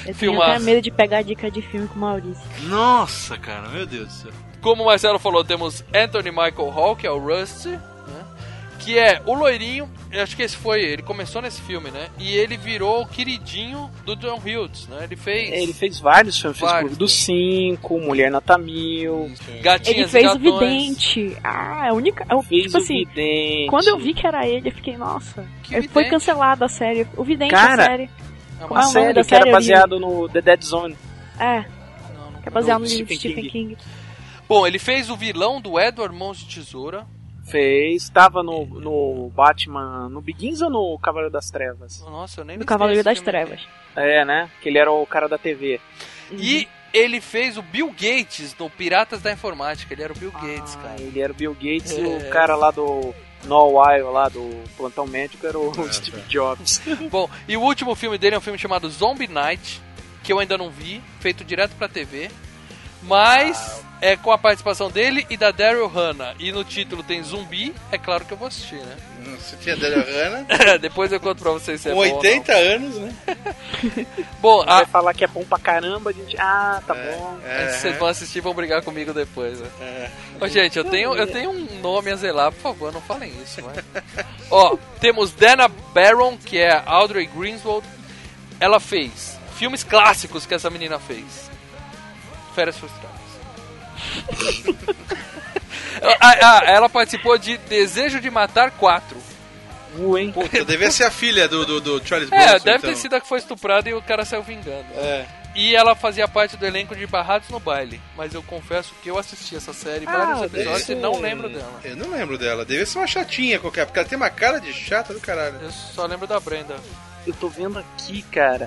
Eu tenho Filmaço. até medo de pegar dica de filme com o Maurício. Nossa, cara, meu Deus do céu. Como o Marcelo falou, temos Anthony Michael Hall, que é o Rusty? Que é o loirinho. Eu acho que esse foi. Ele começou nesse filme, né? E ele virou o queridinho do John Hughes, né? Ele fez. Ele fez vários filmes, fez Vários Clube dos Cinco, Mulher Nota Mil, Gatinhas Ele fez o. Vidente. Ah, é a única. é o- fez tipo o assim, Vidente. quando eu vi que era ele, eu fiquei, nossa. Que Foi Vidente? cancelada a série. O Vidente Cara, da série. É uma é nome série que era série? baseado no The Dead Zone. É, Não, não que é baseado no Do livro Stephen Stephen King. Bom, ele fez o vilão do Edward Mãos de Tesoura. Fez, tava no, no Batman, no Begins ou no Cavaleiro das Trevas? Nossa, eu nem No Cavaleiro das filme. Trevas. É, né? Que ele era o cara da TV. E ele fez o Bill Gates no Piratas da Informática. Ele era o Bill Gates, cara. Ele era o Bill Gates e É. o cara lá do No While, lá do Plantão Médico, era o <laughs> Steve Jobs. <laughs> Bom, e o último filme dele é um filme chamado Zombie Night, que eu ainda não vi, feito direto pra TV. Mas é com a participação dele e da Daryl Hannah. E no título tem zumbi, é claro que eu vou assistir, né? Você tinha Daryl Hannah, <laughs> Depois eu conto pra vocês se é com bom ou não. 80 anos, né? <laughs> Bom, Vai a, falar que é bom pra caramba, a gente. Ah, tá bom. É, vocês vão assistir e vão brigar comigo depois, né? é. Ô, gente, eu tenho, eu tenho um nome a zelar, por favor, não falem isso, vai. <laughs> Ó, temos Dana Barron, que é Audrey Greenswald. Ela fez filmes clássicos que essa menina fez. Férias Frustradas. Ah, ah, ela participou de Desejo de Matar 4. Uh, hein? Puta, devia ser a filha do, do, do Charles É, Bronson, deve então. ter sido a que foi estuprada e o cara saiu vingando. É. E ela fazia parte do elenco de Barrados no Baile. Mas eu confesso que eu assisti essa série, vários Ah, episódios, deve e não lembro dela. Eu não lembro dela. Devia ser uma chatinha qualquer, porque ela tem uma cara de chata do caralho. Eu só lembro da Brenda. Eu tô vendo aqui, cara.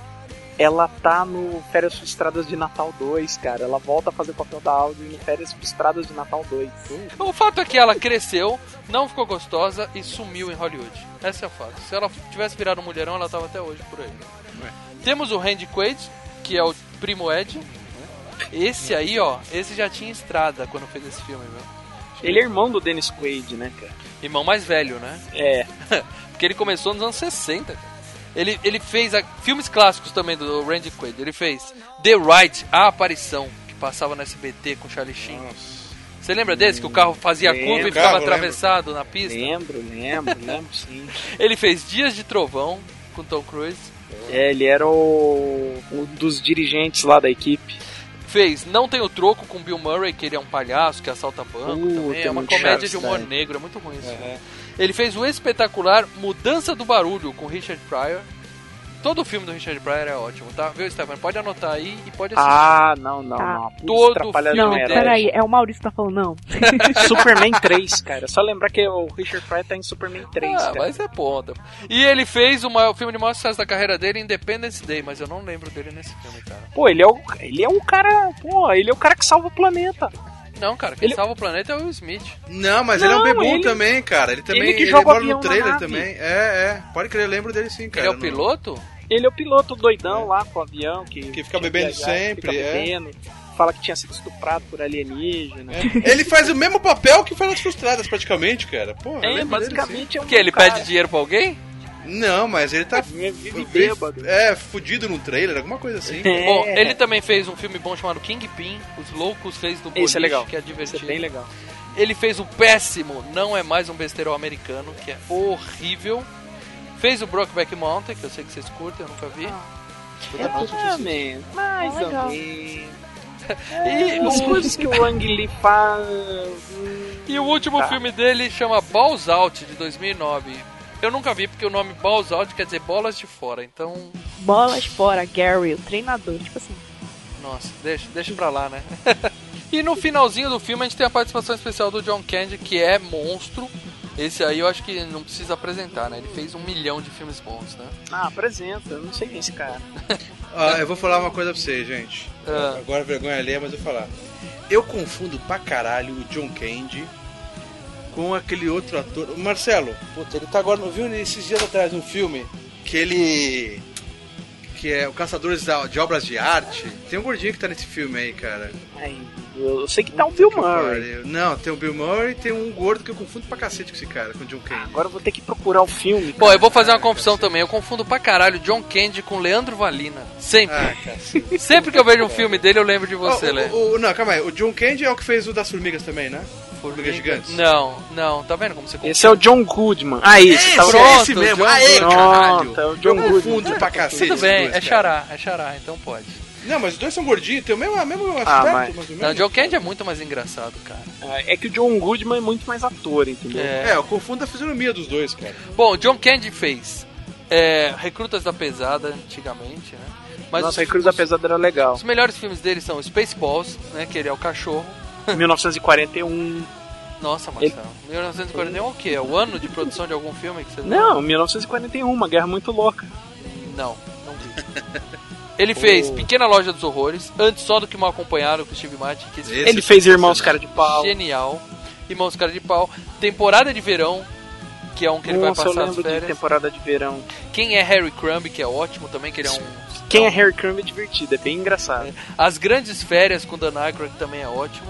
Ela tá no Férias Frustradas de Natal 2, cara. Ela volta a fazer o papel da Audrey no Férias Frustradas de Natal 2. O fato é que ela cresceu, não ficou gostosa e sumiu em Hollywood. Esse é o fato. Se ela tivesse virado um mulherão, ela tava até hoje por aí. Temos o Randy Quaid, que é o primo Ed. Esse aí, ó, esse já tinha estrada quando fez esse filme, viu? Ele é irmão do Dennis Quaid, né, cara? Irmão mais velho, né? É. <laughs> Porque ele começou nos anos 60. cara. Ele, ele fez a- filmes clássicos também do Randy Quaid. Ele fez The Right, A Aparição, que passava no SBT com Charlie Sheen. Você lembra desse? Que o carro fazia Lembro. curva e Carro, ficava lembro. atravessado na pista? Lembro, lembro, lembro sim. <laughs> Ele fez Dias de Trovão com Tom Cruise. É, ele era o um dos dirigentes lá da equipe. Fez Não Tem o Troco com Bill Murray, que ele é um palhaço que assalta banco Uh, também. É uma comédia de humor negro, é muito ruim isso. Uhum. Ele fez o espetacular Mudança do Barulho com Richard Pryor. Todo o filme do Richard Pryor é ótimo, tá? Viu, Stefano? Pode anotar aí e pode assistir. Ah, não, não, Tá. não. Putz, Todo filme Não, dele. Peraí, é o Maurício que tá falando, não. <laughs> Superman 3, cara. Só lembrar que o Richard Pryor tá em Superman 3, Ah, cara. mas é ponta. E ele fez o maior- o filme de maior sucesso da carreira dele, Independence Day, mas eu não lembro dele nesse filme, cara. Pô, ele é o, ele é o cara, pô, ele é o cara que salva o planeta. Não, cara, quem Ele- salva o planeta é o Will Smith. Não, mas Não, ele é um bebum ele- também, cara. Ele também ele que ele joga o mora avião no na trailer nave. também. É, é. Pode crer, eu lembro dele sim, cara. ele é o piloto? Ele é o piloto doidão lá com o avião que, Que fica que bebendo viajar, sempre, fica é. bebendo, fala que tinha sido estuprado por alienígena. É. Ele faz o mesmo papel que Férias Frustradas, praticamente, cara. Porra, eu É, lembro dele, basicamente é um Porque ele cara, pede dinheiro pra alguém? Não, mas ele tá. vive bêbado. É, fudido no trailer, alguma coisa assim. É. Bom, ele também fez um filme bom chamado Kingpin, Os Loucos Reis do Boliche, Esse é legal. que é Isso divertido. é bem legal. Ele fez o péssimo Não É Mais Um Besterol Americano, que é horrível. Fez o Brokeback Mountain, que eu sei que vocês curtem, eu nunca vi. É, man, mais É ou menos. <laughs> E As o, coisas que o Ang Lee faz. e o último Tá. filme dele chama Balls Out, de 2009. Eu nunca vi, porque o nome Balls Out quer dizer bolas de fora, então... Bolas fora, Gary, o treinador, tipo assim. Nossa, deixa, deixa pra lá, né? <laughs> e no finalzinho do filme a gente tem a participação especial do John Candy, que é monstro. Esse aí eu acho que não precisa apresentar, né? Ele fez um milhão de filmes bons, né? Ah, apresenta, eu não sei quem é esse cara. <laughs> Ah, eu vou falar uma coisa pra vocês, gente. Ah. Agora vergonha alheia, mas eu vou falar. Eu confundo pra caralho o John Candy com aquele outro ator. O Marcelo, puta, ele tá agora. Não viu esses dias atrás um filme que ele. que é o Caçadores de Obras de Arte? Tem um gordinho que tá nesse filme aí, cara. Ai, eu eu sei que tá o Bill Murray. Pariu. Não, tem o Bill Murray e tem um gordo que eu confundo pra cacete com esse cara, com o John Candy. Agora eu vou ter que procurar o filme. Bom, eu vou fazer uma confusão também. Eu confundo pra caralho John Candy com Leandro Valina. Sempre. Ah. Sempre que eu vejo um filme dele, eu lembro de você, Ó, Lê. o, o- não, calma aí. O John Candy é o que fez o das formigas também, né? Formigas gigantes. Não, não, tá vendo como você confunde? Esse é o John Goodman. Ah, isso, Esse, tá pronto, esse mesmo. John Aê, caralho. Pronto, é o eu John confundo Goodman. pra cacete. Tudo bem, dois, é xará, é xará, então pode. Não, mas os dois são gordinhos, tem o mesmo, o mesmo aspecto, Ah, mas- mais ou Não, menos. John Candy é muito mais engraçado, cara. Ah, É que o John Goodman é muito mais ator, entendeu? É. É, eu confundo a fisionomia dos dois, cara. Bom, John Candy fez é, Recrutas da Pesada antigamente, né? Mas Nossa, os, Recruz da Pesada era legal. os melhores filmes dele são Spaceballs, né? Que ele é o cachorro. 1941. Nossa, Marcelo. 1941 é o quê? É o ano de produção de algum filme que você viu? Não, 1941, uma guerra muito louca. Não, não vi. <laughs> Ele fez Pequena Loja dos Horrores, antes só do que mal acompanhado com o Steve Martin. Que esse Ele fez Irmãos Cara de Pau. Genial. Irmãos Cara de Pau. Temporada de Verão, que é um que ele Nossa, vai eu passar as lembro de férias. temporada de verão. Quem é Harry Crumb, que é ótimo também, que ele é um... Quem é Harry Crumb é divertido, é bem engraçado. As Grandes Férias com Dan Aykroyd também é ótimo.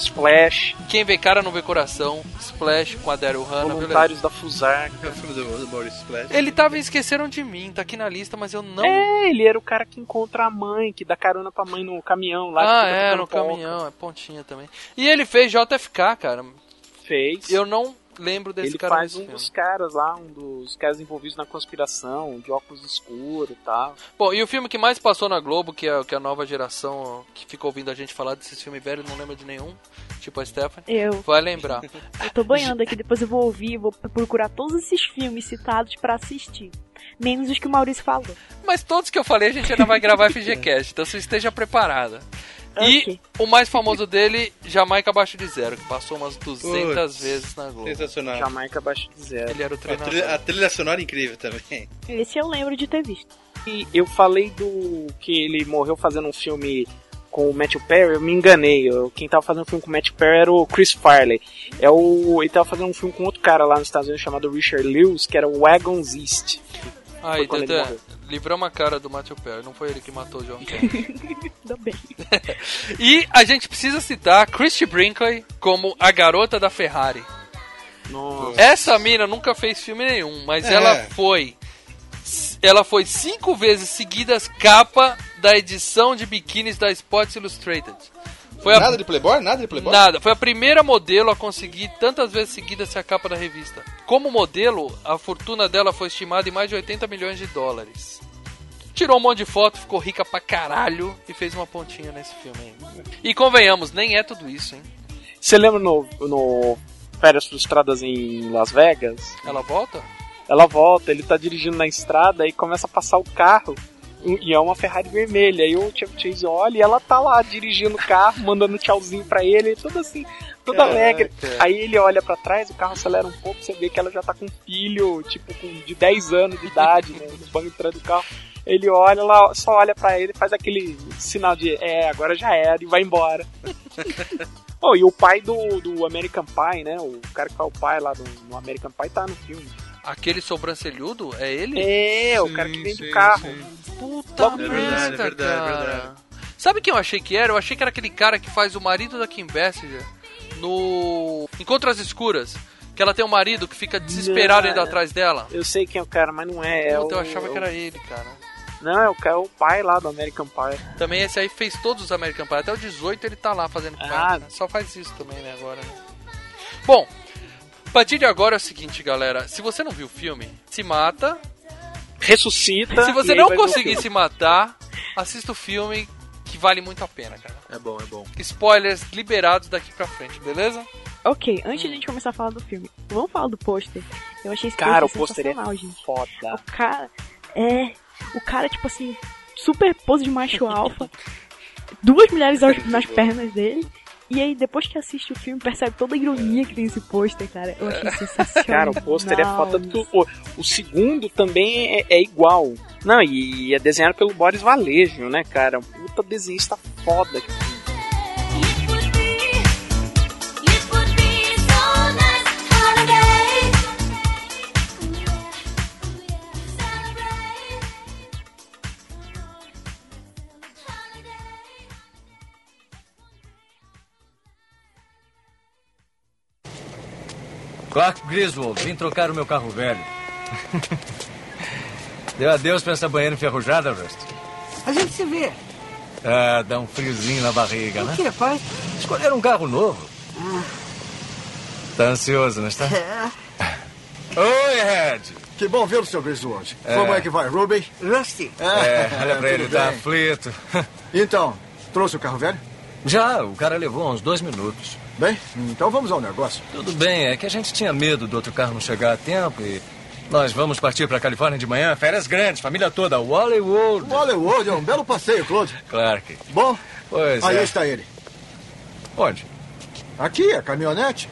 Splash. Quem vê cara não vê coração. Splash com a Daryl Hannah. Voluntários da Fusar. É o filme do, do Boris Splash. Ele tava Esqueceram de Mim, tá aqui na lista, mas eu não... É, ele era o cara que encontra a mãe, que dá carona pra mãe no caminhão lá. que Ah, é, no caminhão, é pontinha também. E ele fez JFK, cara. Fez. Eu não lembro desse ele cara faz nesse um filme. dos caras lá, um dos caras envolvidos na conspiração, de óculos escuros e tal. Bom, e o filme que mais passou na Globo, que é, que é a nova geração que fica ouvindo a gente falar desses filmes velhos, não lembra de nenhum, tipo a Stephanie, Eu. vai lembrar. <laughs> Eu tô banhando <laughs> aqui, depois eu vou ouvir, vou procurar todos esses filmes citados pra assistir. Menos os que o Maurício falou. Mas todos que eu falei a gente ainda vai gravar <laughs> FGCast, então você esteja preparada. E o mais famoso dele, Jamaica Abaixo de Zero, que passou umas 200 Putz, vezes na Globo. Sensacional. Jamaica abaixo de zero. Ele era o A treinador. trilha, a trilha sonora é incrível também. Esse eu lembro de ter visto. E eu falei do que ele morreu fazendo um filme com o Matthew Perry, eu me enganei. Eu- quem tava fazendo um filme com o Matthew Perry era o Chris Farley. É o, ele tava fazendo um filme com outro cara lá nos Estados Unidos chamado Richard Lewis, que era o Wagons East. Aí, quando ele Dedé, morreu. livramos a cara do Matthew Perry, não foi ele que matou o John. <laughs> Ainda bem. <laughs> e a gente precisa citar Christy Brinkley como a garota da Ferrari. Nossa. Essa mina nunca fez filme nenhum, mas É. ela foi. Ela foi cinco vezes seguidas capa da edição de biquínis da Sports Illustrated. Foi a- Nada de Playboy? Nada de Playboy? Nada, foi a primeira modelo a conseguir tantas vezes seguidas ser a capa da revista. Como modelo, a fortuna dela foi estimada em mais de 80 milhões de dólares. Tirou um monte de foto, ficou rica pra caralho e fez uma pontinha nesse filme aí. E convenhamos, nem é tudo isso, hein? Você lembra no, no Férias Frustradas em Las Vegas? Ela volta? Ela volta, ele tá dirigindo na estrada e começa a passar o carro. E é uma Ferrari vermelha. Aí o Chevy Chase olha e ela tá lá dirigindo o carro, <laughs> mandando tchauzinho pra ele, tudo assim, toda Caraca. alegre. Aí ele olha pra trás, o carro acelera um pouco, você vê que ela já tá com um filho, tipo, com, de 10 anos de idade, né, no banco de trás do carro. Ele olha, ela só olha pra ele, faz aquele sinal de é, agora já era, e vai embora. <laughs> Oh, e o pai do, do American Pie, né? O cara que faz o pai lá do, no American Pie tá no filme. Aquele sobrancelhudo, é ele? É, o cara que vende o carro. Puta Logo merda, no início. É verdade, é cara. verdade. Sabe quem eu achei que era? Eu achei que era aquele cara que faz o marido da Kim Basinger no Encontros Escuras. Que ela tem um marido que fica desesperado Não, indo é. atrás dela. Eu sei quem é o cara, mas não é. é Puta, o, eu achava é que o- era ele, cara. Não, é o, cara, é o pai lá do American Pie. Também esse aí fez todos os American Pie. Até o 18 ele tá lá fazendo Ah. parte. né? Só faz isso também, né, agora. né? Bom, a partir de agora é o seguinte, galera. Se você não viu o filme, se mata. Ressuscita. Se você não conseguir se matar, assista o filme que vale muito a pena, cara. É bom, é bom. Spoilers liberados daqui pra frente, beleza? Ok, antes de a gente começar a falar do filme, vamos falar do pôster. Eu achei esse Cara, o pôster é gente. foda. O cara é. O cara, tipo assim, super pose de macho <laughs> alfa, duas mulheres nas pernas dele. E aí, depois que assiste o filme, percebe toda a ironia que tem esse pôster, cara. Eu achei sensacional. Cara, o pôster é foda. Do, o, o segundo também é, é igual. Não, e é desenhado pelo Boris Valejo, né, cara? Um puta desenhista foda. Clark Griswold, vim trocar o meu carro velho. <laughs> Deu adeus pra essa banheira enferrujada, Rust? A gente se vê. Ah, dá um friozinho na barriga, né? O que, pai? Escolheram um carro novo. Tá ansioso, não está? É. <laughs> Oi, Red. Que bom ver o seu Griswold. É. Como é que vai, Ruby? Rusty. É, olha pra <laughs> ele, tá bem. aflito. Então, trouxe o carro velho? Já, o cara levou uns dois minutos. Bem, então vamos ao negócio. Tudo bem, é que a gente tinha medo do outro carro não chegar a tempo e nós vamos partir pra Califórnia de manhã, férias grandes, família toda, Hollywood. Hollywood é um belo passeio, Claude. Clark. Bom, Pois aí é. está ele. Onde? Aqui, a caminhonete.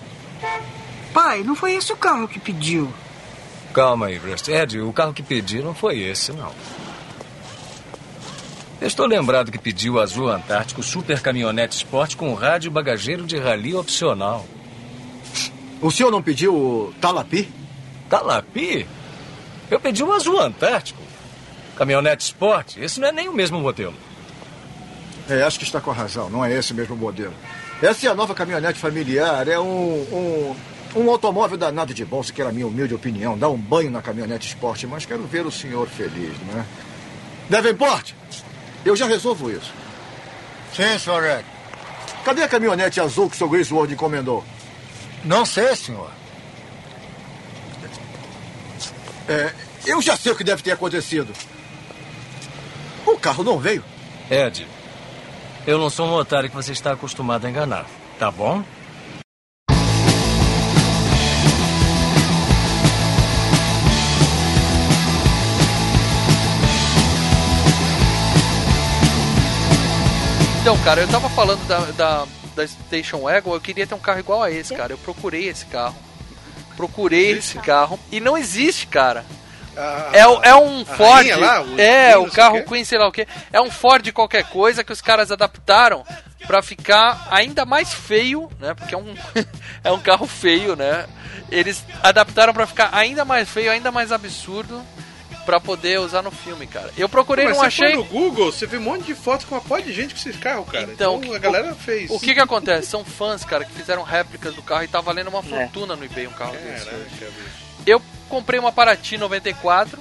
Pai, não foi esse o carro que pediu. Calma aí, Rust. Ed, o carro que pedi não foi esse, não. Estou lembrado que pediu o Azul Antártico Super Caminhonete Sport com rádio bagageiro de rali opcional. O senhor não pediu o Talapi? Talapi? Eu pedi o Azul Antártico. Caminhonete Sport? Esse não é nem o mesmo modelo. É, acho que está com razão. Não é esse mesmo modelo. Essa é a nova caminhonete familiar. É um, um, um automóvel danado de bom, se quer a minha humilde opinião. Dá um banho na caminhonete esporte, mas quero ver o senhor feliz, não é? Davenport, eu já resolvo isso. Sim, senhor Ed. Cadê a caminhonete azul que o seu Griswold encomendou? Não sei, senhor. É, eu já sei o que deve ter acontecido. O carro não veio. Ed, eu não sou um otário que você está acostumado a enganar, tá bom? Então, cara, eu tava falando da, da, da Station Wagon, eu queria ter um carro igual a esse, cara. Eu procurei esse carro. Procurei esse carro. E não existe, cara. é, o- é um Ford. lá, o é, o carro. Queen, sei lá o que. É um Ford qualquer coisa que os caras adaptaram pra ficar ainda mais feio, né? Porque é um, <laughs> é um carro feio, né? Eles adaptaram pra ficar ainda mais feio, ainda mais absurdo. Pra poder usar no filme, cara. Eu procurei, Mas não você achei. no Google, você vê um monte de fotos com uma pó de gente com esses carros, cara. Então, Então, a galera fez. O que que acontece? São fãs, cara, que fizeram réplicas do carro e tá valendo uma fortuna no eBay um carro desse. Caraca, hoje. bicho. Eu comprei uma Paraty 94,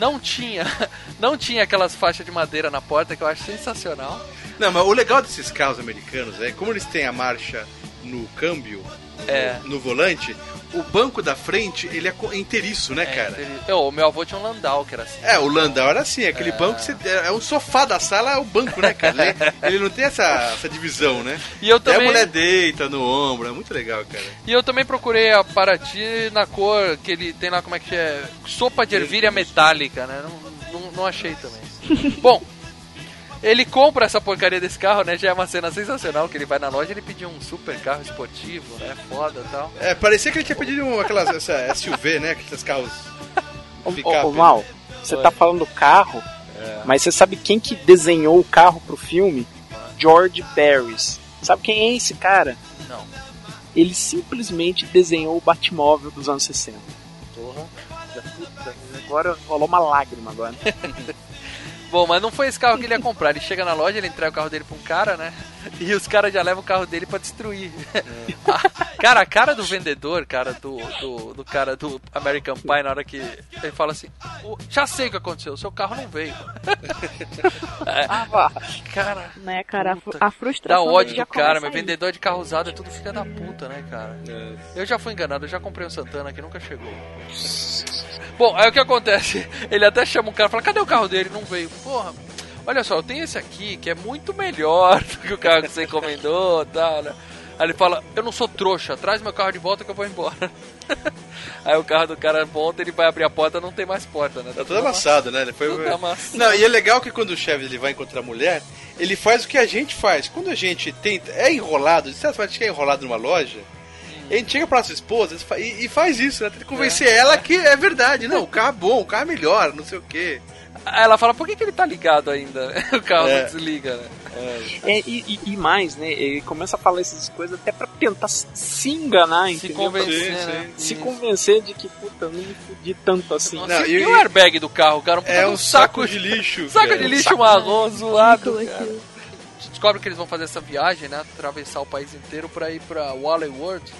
não tinha, <laughs> não tinha aquelas faixas de madeira na porta que eu acho sensacional. Não, mas o legal desses carros americanos é como eles têm a marcha no câmbio, É. no volante, o banco da frente, ele é inteiriço, né, cara? Eu, o meu avô tinha um Landau que era assim. É, o Landau era assim, aquele É. banco que você, é um sofá da sala, é o banco, né, cara? Ele, <laughs> ele não tem essa, essa divisão, né? E eu também- a mulher deita no ombro, é muito legal, cara. E eu também procurei a Paraty na cor que ele tem lá, como é que é? Sopa de ervilha metálica, né? Não, não, não achei também. <laughs> Bom, ele compra essa porcaria desse carro, né? Já é uma cena sensacional que ele vai na loja ele pediu um super carro esportivo, né? Foda e tal. É, parecia que ele tinha pedido um, aquelas essa SUV, né? Aqueles carros. Ô, ô, Mal, você tá falando do carro, É. mas você sabe quem que desenhou o carro pro filme? George Barris. Sabe quem é esse cara? Não. Ele simplesmente desenhou o Batmóvel dos anos 60. Porra. Agora rolou uma lágrima agora. <laughs> Bom, mas não foi esse carro que ele ia comprar. Ele chega na loja, ele entrega o carro dele pra um cara, né? <laughs> E os caras já levam o carro dele pra destruir. A- <laughs> cara, a cara do vendedor, cara, do, do, do cara do American Pie, na hora que ele fala assim: "O- Já sei o que aconteceu, o seu carro não veio. <laughs> É, cara. Né, cara, puta, a frustração Dá ódio do cara, meu vendedor de carro usado é tudo filha da puta, né, cara? É. Eu já fui enganado, eu já comprei um Santana que nunca chegou. Bom, aí o que acontece? <laughs> Ele até chama o cara e fala, cadê o carro dele? Não veio. Porra, olha só, eu tenho esse aqui que é muito melhor <laughs> do que o carro que você encomendou e tal, né? Aí ele fala, eu não sou trouxa, traz meu carro de volta que eu vou embora. <laughs> aí o carro do cara volta, ele vai abrir a porta, não tem mais porta, né? Tá tudo amassado, né? Ele foi... Tudo amassado. Não, e é legal que quando o chefe ele vai encontrar a mulher, ele faz o que a gente faz. Quando a gente tenta. É enrolado, de certa forma, a gente é enrolado numa loja. A gente chega pra nossa esposa e, e faz isso, né? Tenta convencer ela que é verdade. Não, o carro é bom, o carro é melhor, não sei o quê. Aí ela fala, por que, que ele tá ligado ainda? <laughs> o carro É. não desliga, né? É, e, e- e mais, né? Ele começa a falar essas coisas até pra tentar se- se enganar, Se entendeu? convencer, Pra- né? Se Isso. convencer de que, puta, não me fudi tanto assim. Nossa, e, o airbag do carro, cara? É um saco de lixo, <laughs> saco cara. de lixo Saco- marrom, zoado. Descobre que eles vão fazer essa viagem, né? Atravessar o país inteiro pra ir pra Wally World.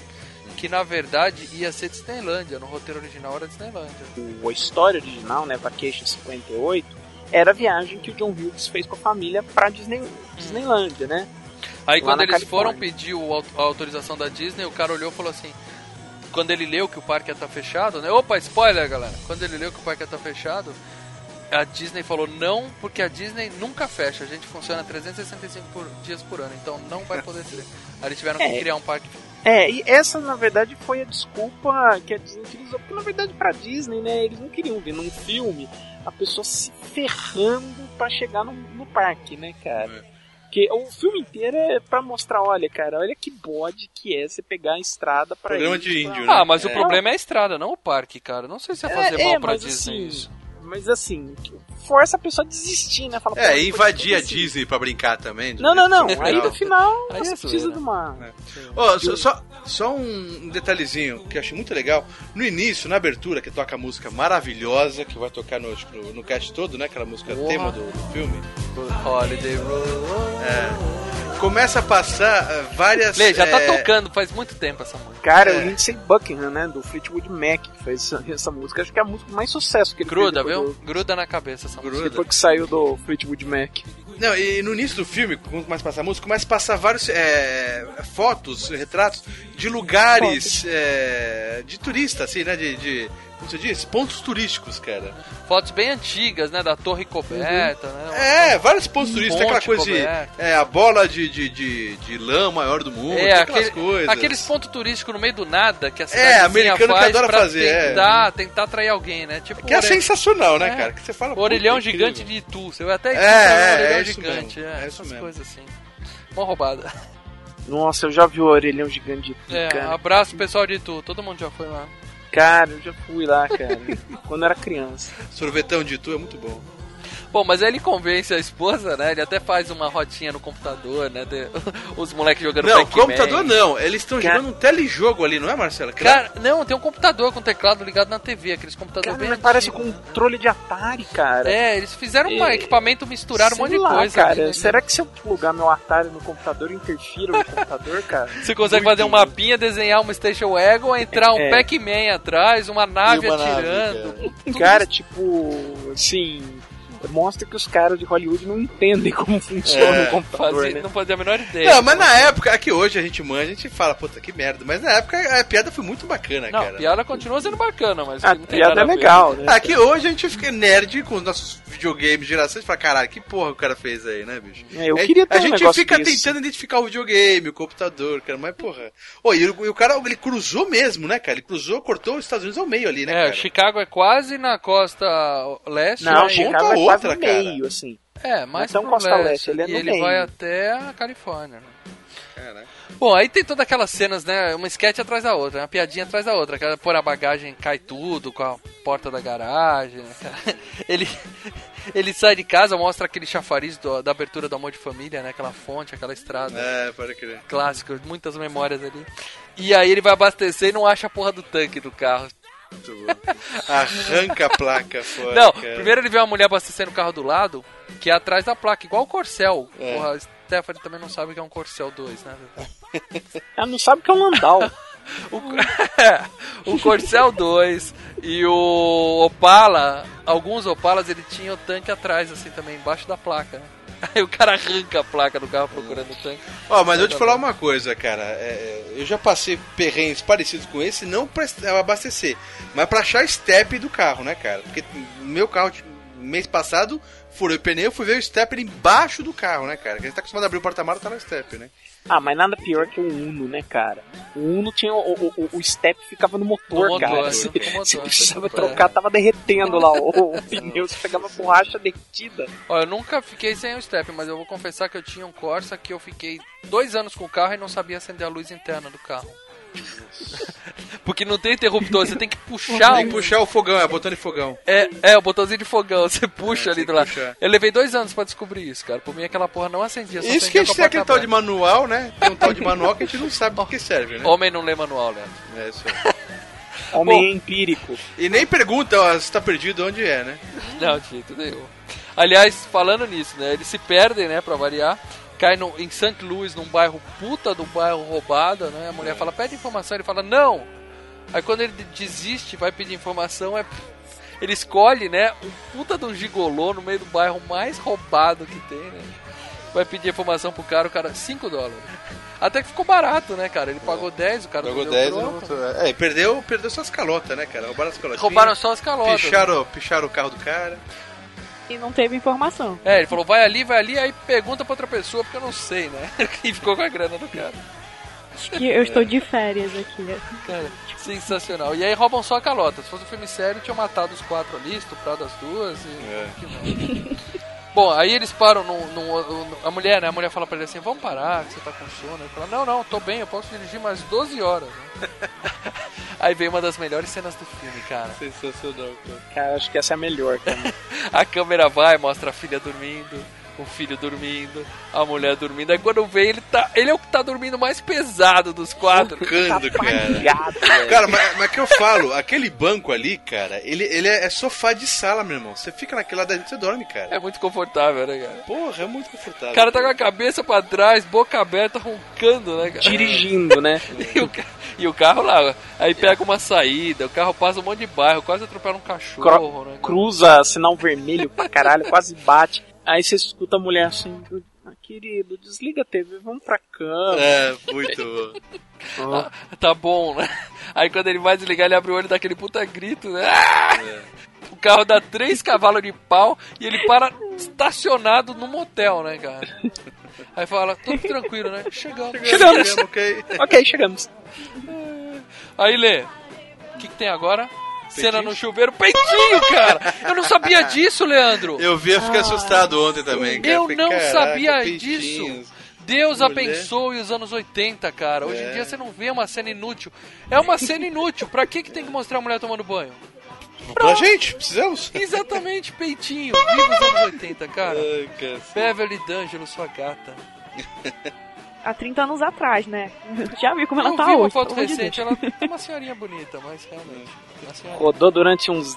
Que na verdade ia ser Disneylândia. No roteiro original era Disneylândia. O- a história original, né, Vacation 58, era a viagem que o John Hughes fez com a família pra Disney, Disneylândia, né? Aí Lá quando eles Califórnia. foram pedir o a autorização da Disney, o cara olhou e falou assim. Quando ele leu que o parque ia estar fechado, né? Opa, spoiler, galera. Quando ele leu que o parque ia estar fechado, a Disney falou não, porque a Disney nunca fecha. A gente funciona 365 por- dias por ano, então não vai poder <laughs> ser. Aí eles tiveram que É. criar um parque. É, e essa na verdade foi a desculpa que a Disney utilizou, porque na verdade pra Disney, né, eles não queriam ver num filme a pessoa se ferrando pra chegar no, no parque, né, cara? Porque o filme inteiro é pra mostrar, olha, cara, olha que bode que é você pegar a estrada pra Programa ir de pra- índio, né? Ah, mas o É. problema é a estrada, não o parque, cara. Não sei se ia fazer é, mal é, pra mas Disney assim, isso. Mas assim, força a pessoa a desistir, né? Fala, É, invadir a Disney pra brincar também. Não, não, não. Aí no final Aí você é precisa zoeira. de uma. Ó, só, só, só um detalhezinho que eu achei muito legal. No início, na abertura, que toca a música maravilhosa, que vai tocar no, no, no cast todo, né? Aquela música Porra. tema do, do filme. Holiday Road. É. Começa a passar eh, várias. Lê, já tá eh, tocando faz muito tempo essa música. Cara, É. o Lindsey Buckingham, né? Do Fleetwood Mac, que fez essa, essa música. Acho que é a música com mais sucesso que ele Gruda, viu? Gruda na cabeça essa música. Do, depois que saiu do Fleetwood Mac. Não, e no início do filme, quando começa a passar a música, começa a passar vários eh, fotos, retratos de lugares eh, de turista, assim, né? De, de. Como você diz? Pontos turísticos, cara. Fotos bem antigas, né? Da torre coberta, né? É, vários pontos Um turísticos, aquela coisa de. É, a bola de, de, de, de lã maior do mundo, É, aquelas aquele, coisas. aqueles pontos turísticos no meio do nada que a É, cidadezinha americano que faz adora pra fazer, é. tentar, tentar atrair alguém, né? Tipo Que é sensacional, né, É. cara? Que você fala. Orelhão gigante incrível. de Itu. Você vai até É, é, é gigante. mesmo, É, é isso essas mesmo. coisas assim. Mó roubada. Nossa, eu já vi o orelhão gigante de É, cara. abraço pessoal de Itu. Todo mundo já foi lá. Cara, eu já fui lá, cara. <laughs> quando eu era criança. Sorvetão de tu é muito bom. Bom, mas aí ele convence a esposa, né? Ele até faz uma rodinha no computador, né? de- <laughs> os moleques jogando Não, computador não. Eles estão Cara- jogando um telejogo ali, não é, Marcelo? Cara, não, tem um computador com teclado ligado na TV, aqueles computadores Cara, bem mas parece antigos. com controle de Atari, cara. É, eles fizeram um É. equipamento, misturaram um Sei monte de lá, coisa. cara. ali, né? Será que se eu plugar meu Atari no computador, interfiro no computador, cara? <laughs> Você consegue Muito. fazer um mapinha, desenhar uma Station Wagon, entrar um É. Pac-Man atrás, uma nave uma nave, atirando. Tudo Cara, tipo, assim, mostra que os caras de Hollywood não entendem como funciona É, o computador, fazia- né? Não fazia a menor ideia. Não, mas na época, aqui hoje a gente manja, a gente fala, puta, que merda. Mas na época a piada foi muito bacana, Não, cara. a piada continua sendo bacana, mas A não tem piada é legal, né? Aqui hoje a gente fica nerd com os nossos videogames, gerações, e fala, caralho, que porra o cara fez aí, né, bicho? É, eu É, queria ter A um gente fica desse. tentando identificar o videogame, o computador, cara, mas porra. Ô, e, o, e o cara, ele cruzou mesmo, né, cara? Ele cruzou, cortou os Estados Unidos ao meio ali, né, É, cara? Chicago é quase na costa leste. Não, né? Chicago é outra, no cara. meio, assim. É, mais Não é tão pro costa leste. leste, ele é e no ele meio. vai até a Califórnia. né? Caraca. Bom, aí tem todas aquelas cenas, né? Uma sketch atrás da outra, uma piadinha atrás da outra. Aquela pôr a bagagem, cai tudo com a porta da garagem. né? <laughs> Ele, ele sai de casa, mostra aquele chafariz do- da abertura do Amor de Família, né? Aquela fonte, aquela estrada. É, pode crer. Clássico, muitas memórias ali. E aí ele vai abastecer e não acha a porra do tanque do carro. Arranca a placa fora. Não, cara. primeiro ele vê uma mulher abastecendo o carro do lado, que é atrás da placa, igual o Corcel. É. Porra, a Stephanie também não sabe o que é um Corcel 2, né? <laughs> Ela não sabe o que é um Landau. <laughs> O, <laughs> o Corcel 2 e o Opala, alguns Opalas ele tinha o tanque atrás, assim também, embaixo da placa. né? <laughs> Aí o cara arranca a placa do carro procurando o tanque. Ó, mas eu te falar uma coisa, cara. é, eu já passei perrengues parecidos com esse, não pra abastecer, mas pra achar step do carro, né, cara? Porque meu carro, tipo, mês passado, furou o pneu, fui ver o step embaixo do carro, né, cara? Gente tá acostumado a abrir o porta-malas, tá no step, né? Ah, mas nada pior que o Uno, né, cara? O Uno tinha. O, o, o- o step ficava no motor, motor, cara. você precisava é. trocar, tava derretendo lá o, o <laughs> pneu, você pegava borracha derretida. Ó, eu nunca fiquei sem o step, mas eu vou confessar que eu tinha um Corsa que eu fiquei dois anos com o carro e não sabia acender a luz interna do carro. <laughs> Porque não tem interruptor, você tem que puxar Tem que puxar o fogão, é botão de fogão. É, é, o botãozinho de fogão, você puxa É, ali do lado. puxar. Eu levei dois anos pra descobrir isso, cara. Por mim aquela porra não acendia, só Isso que a gente tem aquele tal de manual, né? Tem um tal de <laughs> manual que a gente não sabe o que serve, né? Homem não lê manual, Leandro. É isso aí. <laughs> Homem empírico. E nem pergunta ó, se tá perdido onde é, né? Não, de jeito nenhum. Aliás, falando nisso, né? Eles se perdem, né, pra variar. Cai no, em St. Louis, num bairro puta do bairro roubado, né? A mulher fala, pede informação. Ele fala, não. Aí quando ele desiste, vai pedir informação, é... Ele escolhe, né, um puta de um gigolô no meio do bairro mais roubado que tem, né? Vai pedir informação pro cara, o cara, 5 dólares. Até que ficou barato, né, cara? Ele pagou 10, o cara Pagou não deu 10 e não troco. voltou. É, e perdeu, perdeu suas calotas, né, cara? Roubaram as calotas. Roubaram só as calotas. Picharam, picharam o carro do cara. E não teve informação. É, ele falou, vai ali, vai ali, aí pergunta pra outra pessoa, porque eu não sei, né? <laughs> e ficou com a grana do cara. Acho que eu estou de férias aqui. Cara, sensacional. E aí roubam só a calota. Se fosse um filme sério, tinham matado os quatro ali, estuprado as duas e. É. <laughs> Bom, aí eles param no, no- no- A mulher, né? A mulher fala pra ele assim: Vamos parar, que você tá com sono. Ele fala: Não, não, tô bem, eu posso dirigir mais 12 horas. né? <laughs> aí vem uma das melhores cenas do filme, cara. Sensacional, cara. Cara, acho que essa é a melhor, cara. <laughs> A câmera vai, mostra a filha dormindo, o filho dormindo, a mulher dormindo. Aí quando vem, ele tá. Ele é o que tá dormindo mais pesado dos quatro. Roncando, cara. Ligado, velho. Cara, mas, mas que eu falo, aquele banco ali, cara, ele, ele é, é sofá de sala, meu irmão. Você fica naquele lado ali, você dorme, cara. É muito confortável, né, cara? Porra, é muito confortável. O cara tá com a cabeça pra trás, boca aberta, roncando, né, cara? Dirigindo, né? <laughs> E o, e o carro lá, aí pega uma saída, o carro passa um monte de bairro, quase atropela um cachorro, Cro- né? cara? cruza sinal vermelho pra caralho, quase bate. Aí você escuta a mulher assim, ah, querido, desliga a TV, vamos pra cama. É, muito. <laughs> Ah, tá bom, né? Aí quando ele vai desligar, ele abre o olho daquele puta grito, né? Ah! O carro dá três cavalos de pau e ele para estacionado no motel, né, cara? Aí fala, tudo tranquilo, né? Chegamos. Chegamos. Chegamos, ok. ok, chegamos. Aí, Lê, o que, que tem agora? Cena no chuveiro, peitinho, cara! Eu não sabia <laughs> disso, Leandro! Eu vi, eu fiquei Ah. assustado ontem também, cara. Eu Falei, não caraca, sabia peitinhos. disso. Deus Mulher. abençoe os anos 80, cara. Hoje É. em dia você não vê uma cena inútil. É uma cena inútil. Pra que, que tem que mostrar a mulher tomando banho? Pra gente, precisamos. <laughs> Exatamente, peitinho. Viva os anos 80, cara. Ai, cara. Beverly D'Angelo, sua gata. Há 30 anos atrás, né? <laughs> Já vi como ela Eu tá vi uma hoje. foto amor de recente, ela é uma senhorinha bonita, mas realmente. Rodou durante uns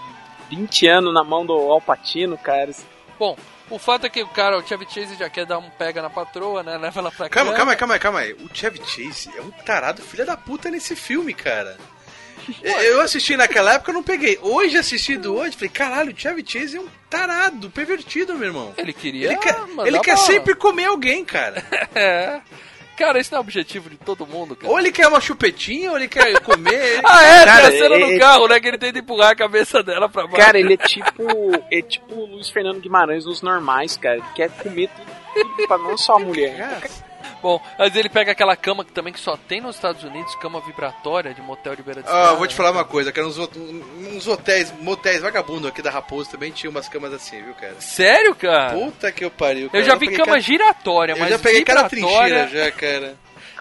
20 anos na mão do Alpatino, cara. Bom, o fato é que o cara, o Chevy Chase já quer dar um pega na patroa, né? Leva ela pra Calma, cama. calma aí, calma aí, calma aí. O Chevy Chase é um tarado filho da puta nesse filme, cara. Eu assisti naquela época, eu não peguei. Hoje, assistindo hoje, falei, caralho, o Chevy Chase é um tarado, pervertido, meu irmão. Ele queria Ele quer, ele quer sempre comer alguém, cara. <laughs> <laughs> É. Cara, esse não é o objetivo de todo mundo, cara. Ou ele quer uma chupetinha, ou ele quer comer. ele- <laughs> Ah, é, Cara, tem a cena é- no é- carro, né? Que ele tenta empurrar a cabeça dela pra baixo. Cara, ele é tipo. É tipo o Luiz Fernando Guimarães nos normais, cara. Ele quer comer tudo, tudo pra não só a mulher. Bom, mas ele pega aquela cama que também que só tem nos Estados Unidos, cama vibratória de motel de beira de Ah, estrada, vou te né? falar uma coisa, cara. Uns, uns hotéis, motéis vagabundo aqui da Raposa também tinha umas camas assim, viu, cara? Sério, cara? Puta que eu pariu. Eu cara. já vi peguei cama giratória, Eu mas já peguei cada trincheira já, cara.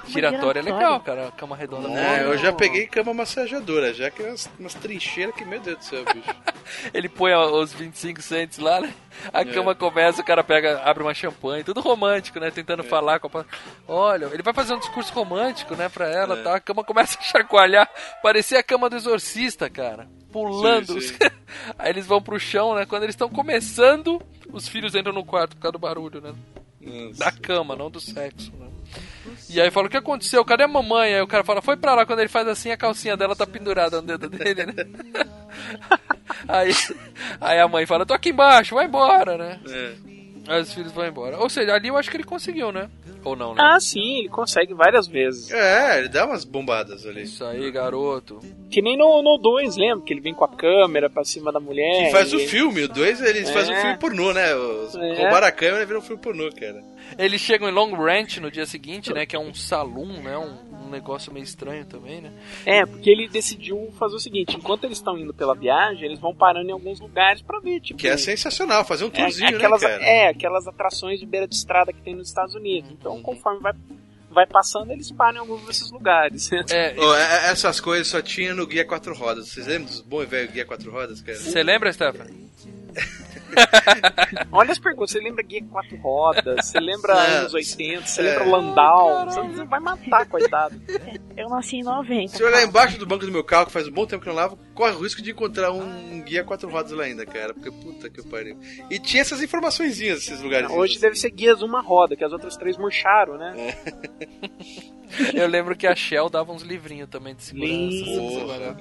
Giratória é legal, cara. Cama redonda. É, boa. eu já peguei cama massageadora, já que é umas, umas trincheiras que, meu Deus do céu, bicho. <laughs> Ele põe os 25 cents lá, né? A É. cama começa, o cara pega, abre uma champanhe, tudo romântico, né? Tentando falar com a... Olha, ele vai fazer um discurso romântico, né, pra ela, É. tá? A cama começa a chacoalhar, parecia a cama do exorcista, cara. Pulando. Sim, sim. <laughs> Aí eles vão pro chão, né? Quando eles estão começando, os filhos entram no quarto por causa do barulho, né? Da cama, não do sexo, né? E aí fala, o que aconteceu? Cadê a mamãe? Aí o cara fala, foi pra lá. Quando ele faz assim, a calcinha dela tá pendurada no dedo dele, né? <laughs> aí, aí a mãe fala, tô aqui embaixo, vai embora, né? É. Aí os filhos vão embora. Ou seja, ali eu acho que ele conseguiu, né? Ou não, né? Ah, sim, ele consegue várias vezes. É, ele dá umas bombadas ali. Isso aí, garoto. Que nem no 2, lembra? Que ele vem com a câmera pra cima da mulher. Que faz e- o filme, o dois eles É. fazem um filme pornô, né? Os, É. Roubaram a câmera e viram um filme pornô, cara. Eles chegam em Long Ranch no dia seguinte, né? Que é um saloon, né? Um, um negócio meio estranho também, né? É, porque ele decidiu fazer o seguinte: enquanto eles estão indo pela viagem, eles vão parando em alguns lugares pra ver, tipo. Que é sensacional, fazer um é, tourzinho, aquelas, né, cara? é, aquelas atrações de beira de estrada que tem nos Estados Unidos. Uhum. Então, conforme vai, vai passando, eles param em alguns desses lugares. <laughs> É, é- essas coisas só tinha no Guia Quatro Rodas. Vocês lembram dos bons e velho Guia Quatro Rodas, cara? Você lembra, Stephanie? <laughs> <laughs> Olha as perguntas: você lembra Guia Quatro Rodas? Você lembra É. anos 80? Você É. lembra Landau? Você vai matar, coitado. Eu nasci em 90. Se eu olhar embaixo do banco do meu carro, que faz um bom tempo que eu não lavo, corre o risco de encontrar um guia quatro rodas lá ainda, cara. Porque puta que pariu. E tinha essas informaçõezinhas nesses lugares. Hoje deve ser guias uma roda, que as outras três murcharam, né? <laughs> Eu lembro que a Shell dava uns livrinhos também de segurança. Você olhar.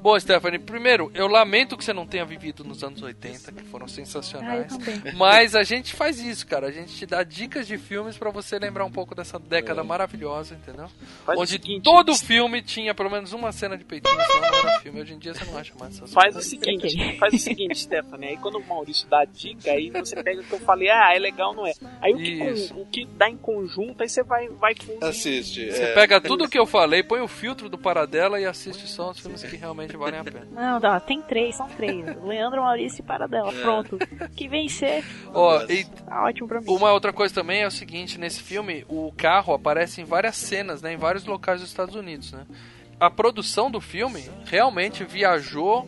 Bom, Stephanie, primeiro, eu lamento que você não tenha vivido nos anos 80, que foram sensacionais. Ah, mas a gente faz isso, cara. A gente te dá dicas de filmes pra você lembrar um pouco dessa década maravilhosa, entendeu? Faz o Onde seguinte, todo filme tinha pelo menos uma cena de peitinho, senão não era filme. Hoje em dia você não acha mais essas Faz o coisas. seguinte, faz o seguinte, Stephanie. Aí quando o Maurício dá a dica, aí você pega o que eu falei, ah, é legal, não é. Aí o que, com- o que dá em conjunto, aí você vai, vai fundir. Assiste. Você é. pega tudo o que eu falei, põe o filtro do Paradela e assiste só os filmes que realmente valem a pena. Não, não, tem três, são três. Leandro, Maurício e Paradela. É. Pronto. Que vencer. Ó, e Tá ótimo pra mim. uma outra coisa também é o seguinte, nesse filme, o carro aparece em várias cenas, né, em vários locais dos Estados Unidos, né? A produção do filme realmente viajou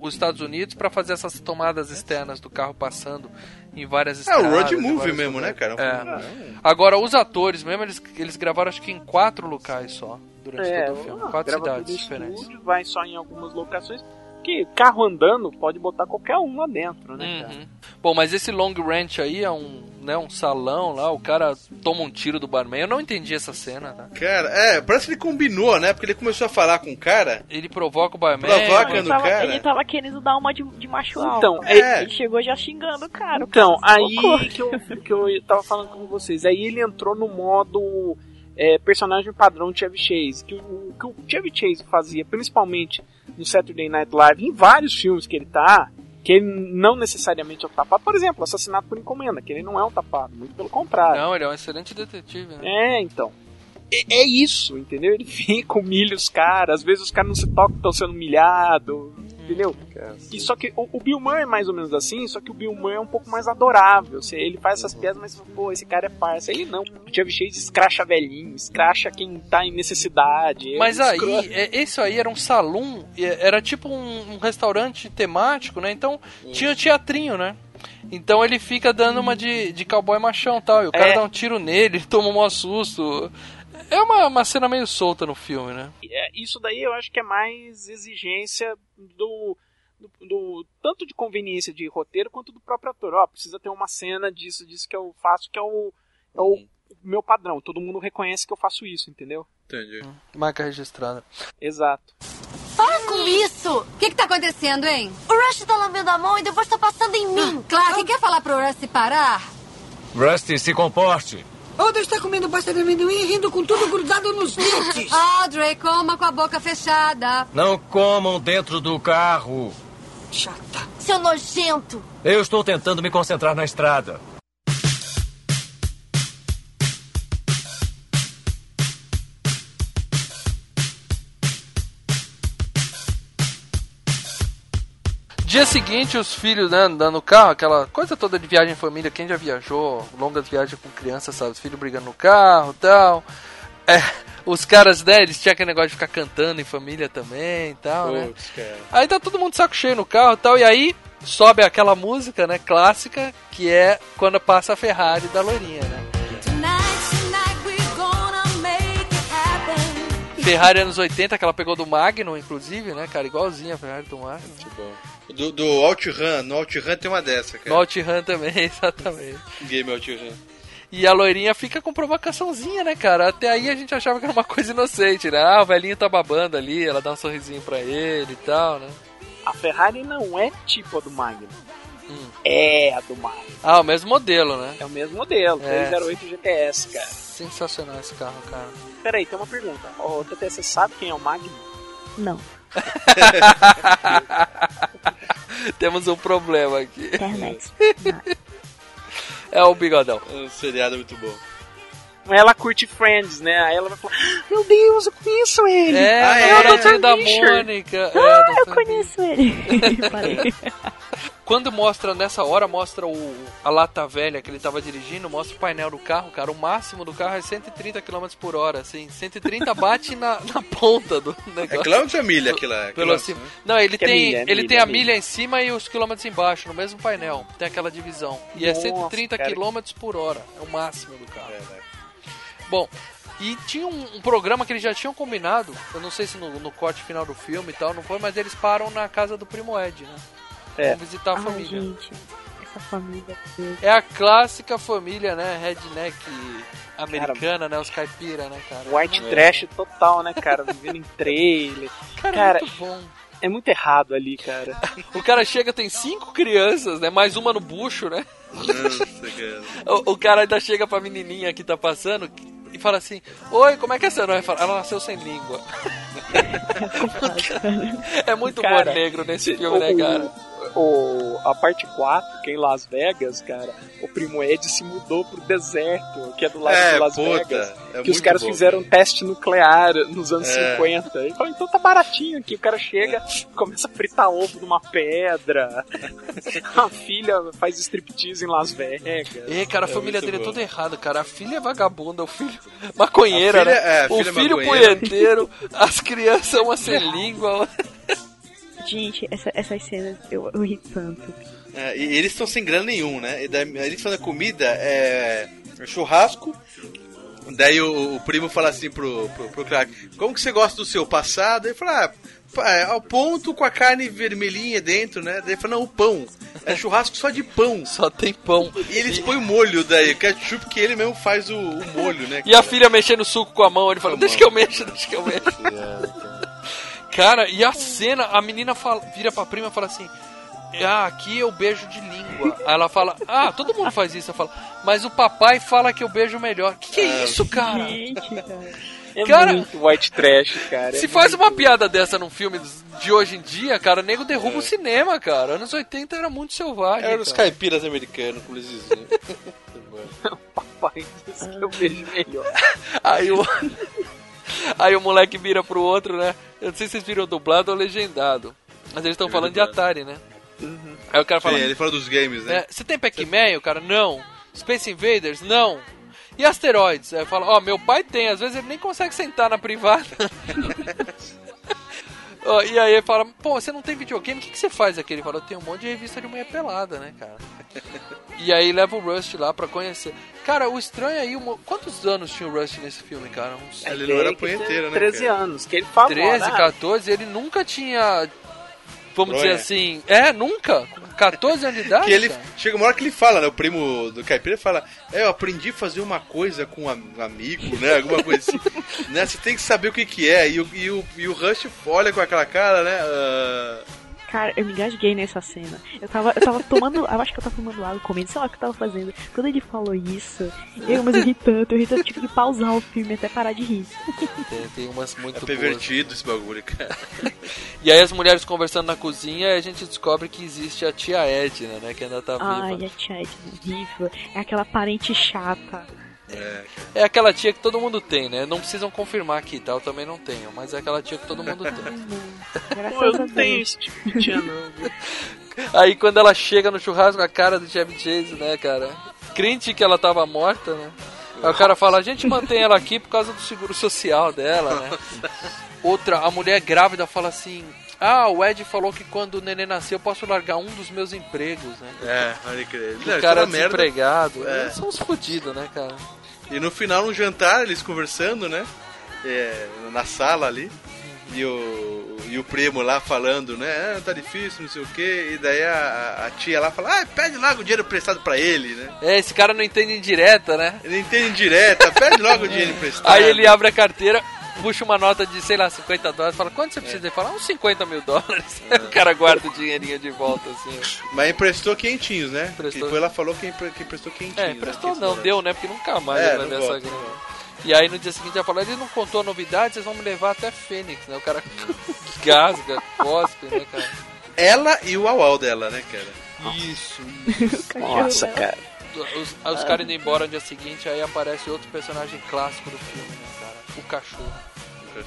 os Estados Unidos pra fazer essas tomadas externas do carro passando em várias É o estradas. road movie mesmo, né, cara? lugares. É. Agora, os atores mesmo, eles, eles gravaram acho que em quatro locais só, durante É, todo o filme. ah, Quatro cidades diferentes. estúdio, vai só em algumas locações. Que carro andando pode botar qualquer um lá dentro, né, cara? Uhum. Bom, mas esse Long Ranch aí é um, né, um salão lá, o cara toma um tiro do barman. Eu não entendi essa cena, tá? Cara, é, parece que ele combinou, né? Porque ele começou a falar com o cara. Ele provoca o barman. Provoca ele, no tava, cara. ele tava querendo dar uma de, de macho Então, alfa. é- Ele chegou já xingando o cara. o Então, cara aí que eu, que eu tava falando com vocês. Aí ele entrou no modo é, personagem padrão Chevy Chase. Que o que o Chevy Chase fazia, principalmente no Saturday Night Live, em vários filmes que ele tá, que ele não necessariamente é um tapado. Por exemplo, Assassinato por Encomenda, que ele não é um tapado, muito pelo contrário. Não, ele é um excelente detetive, né? É, então. É, é isso, entendeu? Ele <laughs> fica, humilha os caras, às vezes os caras não se tocam estão sendo humilhados, entendeu? E só que o, o Bill Murray é mais ou menos assim, só que o Bill Murray é um pouco mais adorável. Assim, ele faz essas piadas, mas, pô, esse cara é parça. Ele não. O Chevy Chase escracha velhinho, escracha quem tá em necessidade. Mas aí, é, isso aí era um salão, é, era tipo um, um restaurante temático, né? Então tinha teatrinho, né? Então ele fica dando uma de, de cowboy machão e tal. E o cara É. dá um tiro nele, ele <laughs> toma um maior susto. É uma, uma cena meio solta no filme, né? É, isso daí eu acho que é mais exigência do, do, do- tanto de conveniência de roteiro quanto do próprio ator. Ó, precisa ter uma cena disso, disso que eu faço, que é o, é o meu padrão. Todo mundo reconhece que eu faço isso, entendeu? Entendi. Marca registrada. Exato. Para com isso! O que, que tá acontecendo, hein? O Rush tá lambendo a mão e depois tá passando em mim. Claro, quem quer falar pro Rush parar? Rusty, se comporte. Oda está comendo pasta de amendoim e rindo com tudo grudado nos dentes. <laughs> Audrey, coma com a boca fechada. Não comam dentro do carro. Chata. Seu nojento. Eu estou tentando me concentrar na estrada. Dia seguinte, os filhos né, andando no carro, aquela coisa toda de viagem em família, quem já viajou, longas viagens com criança, sabe? Os filhos brigando no carro e tal. É, os caras, né, eles tinham aquele negócio de ficar cantando em família também e tal, né? Putz, cara. Aí tá todo mundo saco cheio no carro e tal, e aí sobe aquela música, né, clássica, que é quando passa a Ferrari da loirinha, né? Ferrari anos 80, que ela pegou do Magnum, inclusive, né, cara? Igualzinha a Ferrari do Magnum. Do, do OutRun, no OutRun tem uma dessa, cara. No OutRun também, <laughs> exatamente. Game OutRun. E a loirinha fica com provocaçãozinha, né, cara? Até aí a gente achava que era uma coisa inocente, né? Ah, o velhinho tá babando ali, ela dá um sorrisinho pra ele e tal, né? A Ferrari não é tipo a do Magnum. Hum. É a do Magnum. Ah, o mesmo modelo, né? É o mesmo modelo, É. 308 GTS, cara. Sensacional esse carro, cara. Peraí, tem uma pergunta. Ô, TT, você sabe quem é o Magnum? Não. <laughs> Temos um problema aqui. Internet. É o bigodão. É um seriado muito bom. Ela curte Friends, né? Aí ela vai falar: "Ah, Meu Deus, eu conheço ele! É, Ah, é Dr. da Fischer." Mônica. É, Ah, eu conheço ele. <laughs> Parei. Quando mostra, nessa hora, mostra o, a lata velha que ele tava dirigindo, mostra o painel do carro, cara. O máximo do carro é 130 km por hora, assim. 130 bate na, na ponta do <laughs> negócio. É quilômetro ou milha aquilo lá? Pelo cima. né? Não, ele Que é tem, milha, é ele milha, tem é a milha. milha em cima e os quilômetros embaixo, no mesmo painel. Tem aquela divisão. E é Nossa, 130 cara. km por hora. É o máximo do carro. É, né? Bom, e tinha um, um programa que eles já tinham combinado. Eu não sei se no, no corte final do filme e tal, não foi, mas eles param na casa do primo Ed, né? É. Vão visitar a Ai, família. gente. Essa família. É a clássica família, né? Redneck americana, né? Os caipira, né, cara? White É. trash total, né, cara? Vivendo em trailer. Cara, Cara, é muito bom. é muito errado ali, cara. O cara chega, tem cinco crianças, né? Mais uma no bucho, né? Nossa, cara. O, o cara ainda chega pra menininha que tá passando e fala assim: Oi, como é que é seu nome? Fala, Ela nasceu sem língua. <laughs> é muito humor Cara, negro nesse filme, né, cara? O, a parte 4, que é em Las Vegas, cara, o primo Ed se mudou pro deserto, que é do lado É, de Las puta, Vegas. é que os caras bom. fizeram um teste nuclear nos anos É. 50. Ele falou, então tá baratinho aqui. O cara chega, começa a fritar ovo numa pedra. <laughs> a filha faz striptease em Las Vegas. É, cara, a É família dele é bom. toda errada, cara. A filha é vagabunda, o filho maconheira, filha- né? é, o filho maconheira. punheteiro, as crianças uma sem língua. <laughs> Gente, essa- essas cenas eu, eu ri tanto. É, e eles estão sem grana nenhum, né? E daí, eles fazem a comida, é, é churrasco. Daí o, o primo fala assim pro, pro, pro Clark: Como que você gosta do seu passado? Ele fala: ah, é, ao ponto com a carne vermelhinha dentro, né? Daí ele fala: Não, o pão. É churrasco só de pão. <laughs> Só tem pão. E eles põem o molho daí, o ketchup que ele mesmo faz o, o molho, né? E a filha mexendo o suco com a mão, ele fala, deixa que eu mexo, deixa que eu mexo. <laughs> Cara, e a cena, a menina fala, vira pra prima e fala assim: Ah, aqui eu beijo de língua. Aí ela fala: Ah, todo mundo faz isso. Eu falo, mas o papai fala que eu beijo melhor. Que que é isso, cara? É Cara, muito white trash, cara. Se É faz muito- uma piada dessa num filme de hoje em dia, cara, o nego derruba o cinema, cara. Anos 80 era muito selvagem. Era os cara. caipiras americanos, como eles diziam. <laughs> Papai diz que eu beijo melhor. Aí o. Aí o moleque vira pro outro, né? Eu não sei se vocês viram dublado ou legendado. Mas eles estão falando de Atari, né? Aí o cara fala. Sim, ele fala dos games, né? É, você tem Pac-Man? O cara, não. Space Invaders? Não. E asteroides? Aí fala, ó, meu pai tem, às vezes ele nem consegue sentar na privada. <laughs> Ó, e aí ele fala, pô, você não tem videogame, o que, que você faz aqui? Ele fala, eu tenho um monte de revista de mulher pelada, né, cara? E aí leva o Rust lá pra conhecer. Cara, o estranho aí, o mo- quantos anos tinha o Rust nesse filme, cara? Uns Ele não era punheteiro, né, 13 cara? anos, que ele falou. 13, né? 14, ele nunca tinha. Vamos dizer Bronha. assim. É, nunca. Com 14 anos de idade. Que ele cara. chega uma hora que ele fala, né? O primo do caipira fala: É, eu aprendi a fazer uma coisa com um am- amigo, né? Alguma coisa assim. <laughs> né? Você tem que saber o que, que é. E o, e, o, e o Rush olha com aquela cara, né? ah, Cara, eu me engasguei nessa cena. Eu tava, eu tava tomando. Eu acho que eu tava tomando água, comendo, sei lá o que eu tava fazendo. Quando ele falou isso, eu, mas eu ri tanto, eu ri tanto, eu tive que pausar o filme até parar de rir. Tem, tem umas muito é boas. pervertido esse bagulho, cara. <laughs> E aí as mulheres conversando na cozinha e a gente descobre que existe a tia Edna, né? Que ainda tá Ai, viva. a tia Edna, horrível. É aquela parente chata. É, É aquela tia que todo mundo tem, né? Não precisam confirmar aqui, tá? Eu também não tenho, mas é aquela tia que todo mundo tem. Pô, eu a não tenho esse tipo de tia, não. <laughs> Aí quando ela chega no churrasco, a cara do Chevy Chase, né, cara? Crente que ela tava morta, né? Aí o cara fala, a gente mantém ela aqui por causa do seguro social dela, né? <laughs> Outra, a mulher grávida fala assim, ah, o Ed falou que quando o neném nascer eu posso largar um dos meus empregos, né? É, olha que O cara merda. desempregado. É. São uns fodidos, né, cara? E no final, no jantar, eles conversando, né? É, na sala ali. E o, e o primo lá falando, né? Ah, tá difícil, não sei o quê. E daí a, a tia lá fala, ah, pede logo o dinheiro emprestado pra ele, né? É, esse cara não entende indireta, né? Ele entende direta, pede logo o dinheiro <laughs> emprestado. Aí ele abre a carteira, puxa uma nota de, sei lá, 50 dólares, fala, quanto você precisa? Ele fala, uns 50 mil dólares. o cara guarda o dinheirinho de volta, assim. Mas emprestou quentinhos, né? Emprestou. Foi ela falou que, empre- que emprestou quentinhos. É, né? emprestou Que não, isso, deu, né? Porque nunca mais É, vai ver essa grana. E aí no dia seguinte ela falou, ele não contou a novidade, vocês vão me levar até Fênix, né? O cara <laughs> gasga, cospe, né, cara? Ela e o auau dela, né, cara? Isso. Nossa, <laughs> cara. Os, os caras indo embora no dia seguinte, aí aparece outro personagem clássico do filme, né, O cachorro.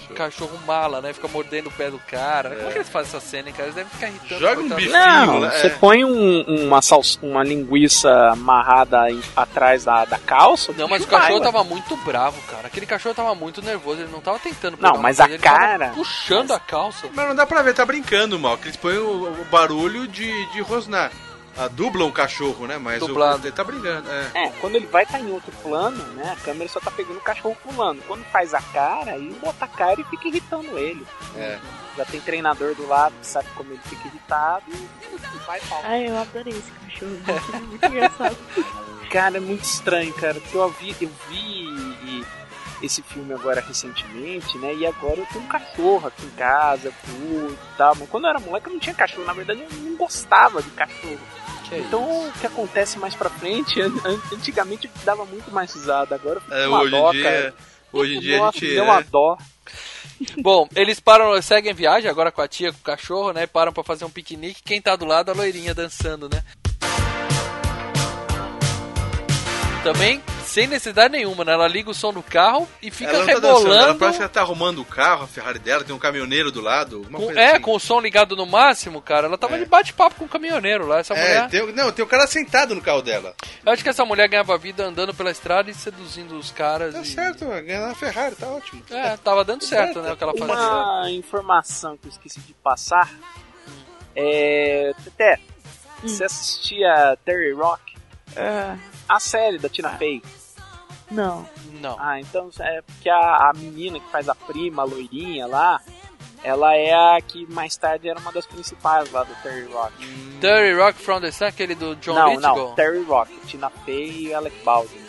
O cachorro mala, né? Fica mordendo o pé do cara. Como é que eles fazem essa cena, hein, cara? Eles devem ficar irritando. Joga um bifinho, Não, né? você É. põe um- uma, salsa, uma linguiça amarrada em- atrás da, da calça. Não, mas o bicho vai, cachorro ué. tava muito bravo, cara. Aquele cachorro tava muito nervoso, ele não tava tentando Não, mas coisa, a ele tava cara- puxando a calça. Mas não dá pra ver, tá brincando, mal. Que eles põem o, o barulho de, de rosnar. Ah, dublam o cachorro, né? Mas Dublado. o ele tá brincando. É. É, quando ele vai estar em outro plano, né? A câmera só tá pegando o cachorro pulando. Quando faz a cara, aí bota a cara e fica irritando ele. É. Já tem treinador do lado que sabe como ele fica irritado e vai pau. Ai, eu adorei esse cachorro. Muito, muito engraçado. <laughs> Cara, é muito estranho, cara. Porque eu vi, eu vi esse filme agora recentemente, né? E agora eu tenho um cachorro aqui em casa, curto e tal. Mas quando eu era moleque eu não tinha cachorro. Na verdade eu não gostava de cachorro. Que é então o que acontece mais pra frente, <laughs> an- an- antigamente eu dava muito mais risada. Agora eu fico É, uma hoje em dó, dia- cara. hoje em dia a Nossa, gente, me deu é. uma dó. Bom, eles param, seguem viagem agora com a tia, com o cachorro, né? Param pra fazer um piquenique. Quem tá do lado, a loirinha dançando, né? Também, sem necessidade nenhuma, né? Ela liga o som do carro e fica ela não tá dançando, rebolando. ela parece que ela tá arrumando o carro, a Ferrari dela, tem um caminhoneiro do lado. Uma com- coisa é, assim. com o som ligado no máximo, cara. Ela tava de bate-papo com o caminhoneiro lá. Essa É, mulher. tem, não, tem um cara sentado no carro dela. Eu acho que essa mulher ganhava vida andando pela estrada e seduzindo os caras. Tá e- certo, ganhar na Ferrari, tá ótimo. É, tava dando certo, né? O que ela fazia. Uma informação que eu esqueci de passar é. Teté, você assistia Terry Rock? É. A série da Tina Fey? Não. Não. Ah, então é porque a, a menina que faz a prima, a loirinha lá, ela é a que mais tarde era uma das principais lá do Terry Rock. Terry Rock from the Sun, aquele do John não, Lithgow. não, Terry Rock, Tina Fey e Alec Baldwin.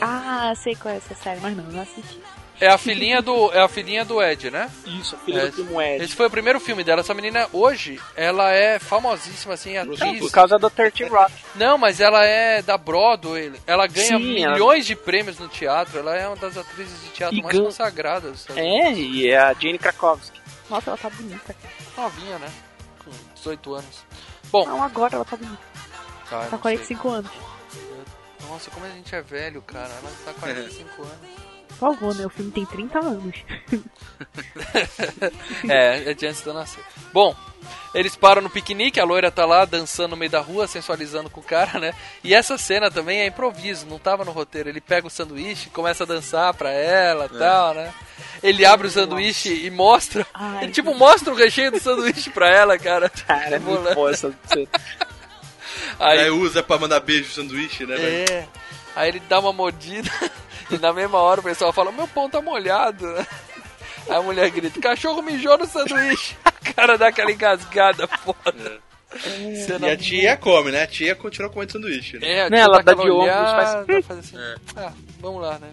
Ah, sei qual é essa série, mas não, não assisti. É a filhinha do, é a filhinha do Ed, né? Isso, a filha É, do primo Ed. Esse foi o primeiro filme dela. Essa menina, hoje, ela é famosíssima, assim, atriz. Por causa do 30 Rock. Não, mas ela é da Broadway. Ela ganha Sim, ela- milhões de prêmios no teatro. Ela é uma das atrizes de teatro E mais gan- consagradas. sabe? É, e é a Jane Krakowski. Nossa, ela tá bonita. Novinha, né? Com 18 anos. Bom, Não, agora ela tá bonita. tá, Tá não 45 anos. sei. Nossa, como a gente é velho, cara. Ela tá 45 anos. Por favor, né? O filme tem 30 anos. <laughs> é, é de antes de eu nascer. Bom, eles param no piquenique, a loira tá lá dançando no meio da rua, sensualizando com o cara, né? E essa cena também é improviso, não tava no roteiro. Ele pega o sanduíche, começa a dançar pra ela e É. tal, né? Ele abre o sanduíche e mostra. ele tipo mostra o recheio do sanduíche pra ela, cara. <laughs> Cara, é muito boa essa cena. Aí, Aí usa pra mandar beijo no sanduíche, né? velho? é. Aí ele dá uma mordida e na mesma hora o pessoal fala: Meu pão tá molhado. Aí a mulher grita: Cachorro mijou no sanduíche. <laughs> A cara dá aquela engasgada foda. E a tia come, né? A tia continua comendo sanduíche. Né? É, a Né, tia ela dá de ombros, faz- faz assim. É. Ah, vamos lá, né?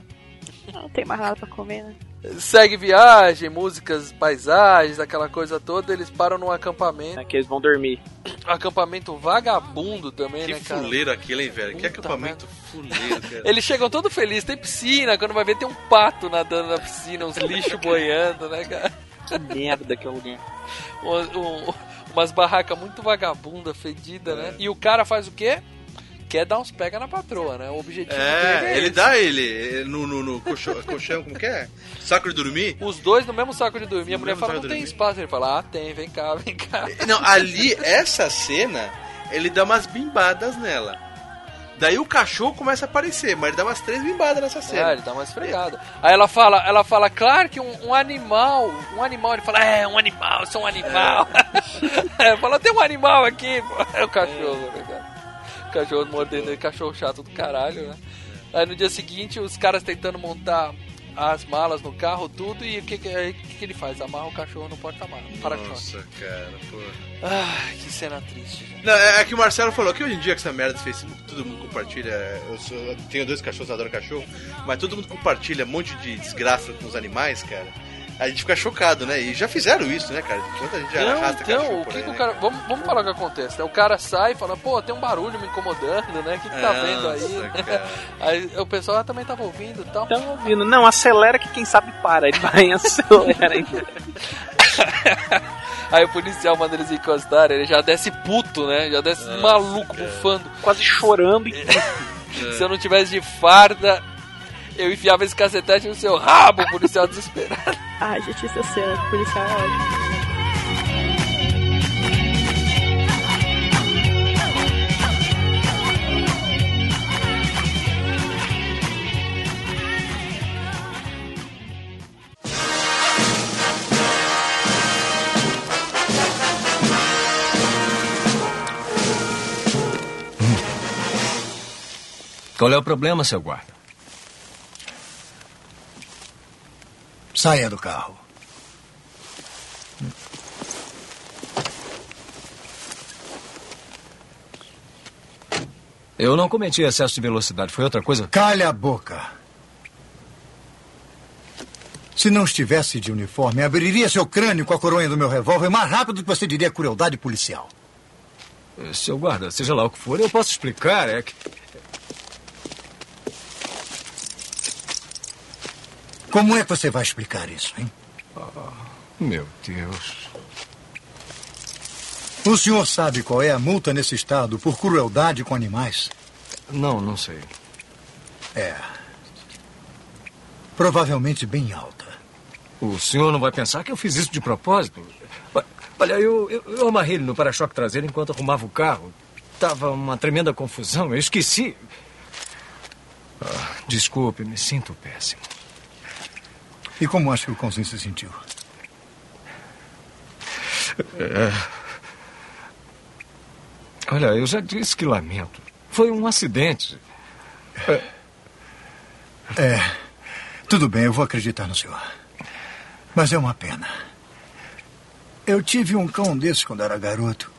Não tem mais nada pra comer, né? Segue viagem, músicas, paisagens, aquela coisa toda. Eles param num acampamento. É que eles vão dormir. Acampamento vagabundo também, Que né, cara? fuleiro aquilo, hein, velho? Que Puta acampamento fuleiro, <laughs> cara. Eles chegam todo felizes, tem piscina, quando vai ver tem um pato nadando na piscina, uns lixos <laughs> boiando, né, cara? Que merda que é o lugar. Um- um- umas barracas muito vagabunda, fedida, né? E o cara faz o quê? Quer dar uns pega na patroa, né? O objetivo dele É, é ele esse. dá ele no, no, no colchão, <laughs> colchão, como que é? Saco de dormir? Os dois no mesmo saco de dormir. A mulher fala, não tem dormir. espaço. Ele fala, ah, tem, vem cá, <laughs> vem cá. Não, ali, essa cena, ele dá umas bimbadas nela. Daí o cachorro começa a aparecer, mas ele dá umas três bimbadas nessa cena. É, ele dá uma esfregada. Aí ela fala, ela fala, claro que um, um animal, um animal, ele fala, é, um animal, eu sou um animal. É, <laughs> fala, tem um animal aqui, pô. É o cachorro? O cachorro mordendo ele, cachorro chato do caralho, né? Aí no dia seguinte, os caras tentando montar as malas no carro, tudo, e o que, que, que, que ele faz? Amarra o cachorro no porta-malas. Nossa, cara, pô. Ai, que cena triste. gente. Não, é, é que o Marcelo falou que hoje em dia com essa merda do Facebook, todo mundo compartilha. Eu, sou- eu tenho dois cachorros, eu adoro cachorro, mas todo mundo compartilha um monte de desgraça com os animais, cara. A gente fica chocado, né? E já fizeram isso, né, cara? Quanta gente já Não, então, o que, aí, que o né? cara. Vamos, vamos falar o que acontece. né? O cara sai e fala, pô, tem um barulho me incomodando, né? O que, que tá vendo aí? Nossa, <laughs> cara. Aí o pessoal também tava ouvindo e tal. Estão ouvindo. Não, acelera que quem sabe para. Ele vai e acelera ainda. <laughs> Aí o policial manda eles encostarem, ele já desce puto, né? Já desce Nossa, maluco, cara. bufando. Quase chorando. E... <laughs> Se eu não tivesse de farda, eu enfiava esse cacetete no seu rabo, policial desesperado. <laughs> Ah, gente, essa cena de policial é ótima. Qual é o problema, seu guarda? Saia do carro. Eu não cometi excesso de velocidade, foi outra coisa? Calha a boca. Se não estivesse de uniforme, abriria seu crânio com a coronha do meu revólver mais rápido do que você diria crueldade policial. Seu guarda, seja lá o que for, eu posso explicar, é que... Como é que você vai explicar isso, hein? Meu Deus. O senhor sabe qual é a multa nesse estado por crueldade com animais? Não, não sei. É. Provavelmente bem alta. O senhor não vai pensar que eu fiz isso de propósito? Olha, eu, eu, eu amarrei ele no para-choque traseiro enquanto arrumava o carro. Tava uma tremenda confusão, eu esqueci. Ah, desculpe, me sinto péssimo. E como acha que o cãozinho se sentiu? É. Olha, eu já disse que lamento. Foi um acidente. É, É. Tudo bem, eu vou acreditar no senhor. Mas é uma pena. Eu tive um cão desse quando era garoto.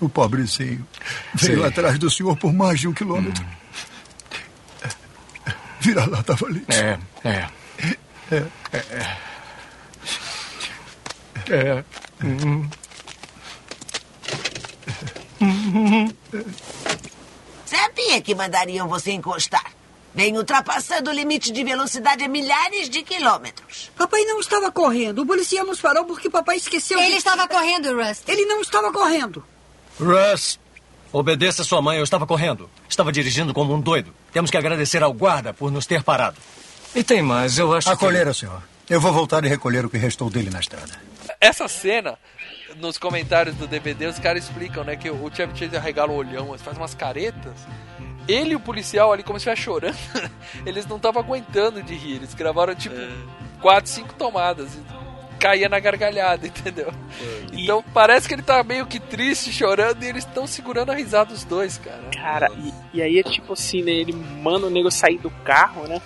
O pobrezinho veio Sim. atrás do senhor por mais de um quilômetro. Vira lá, tá valente. É, é. É. É. É. Hum. Sabia que mandariam você encostar. Vem ultrapassando o limite de velocidade a milhares de quilômetros. Papai não estava correndo. O policial nos parou porque papai esqueceu. Ele de- estava correndo, Rust. Ele não estava correndo. Russ, obedeça sua mãe. Eu estava correndo. Estava dirigindo como um doido. Temos que agradecer ao guarda por nos ter parado. E tem mais, eu acho A que... senhor. Eu vou voltar e recolher o que restou dele na estrada. Essa cena, nos comentários do DVD, os caras explicam, né, que o Chevy Chase arregala o olhão, faz umas caretas. Ele e o policial ali, como se estivesse chorando, <laughs> eles não estavam aguentando de rir. Eles gravaram, tipo, quatro, cinco tomadas. Caía na gargalhada, <laughs> entendeu? Então parece que ele tá meio que triste, chorando, e eles estão segurando a risada dos dois, cara. Cara, e, e aí é tipo assim, né? Ele manda o nego sair do carro, né?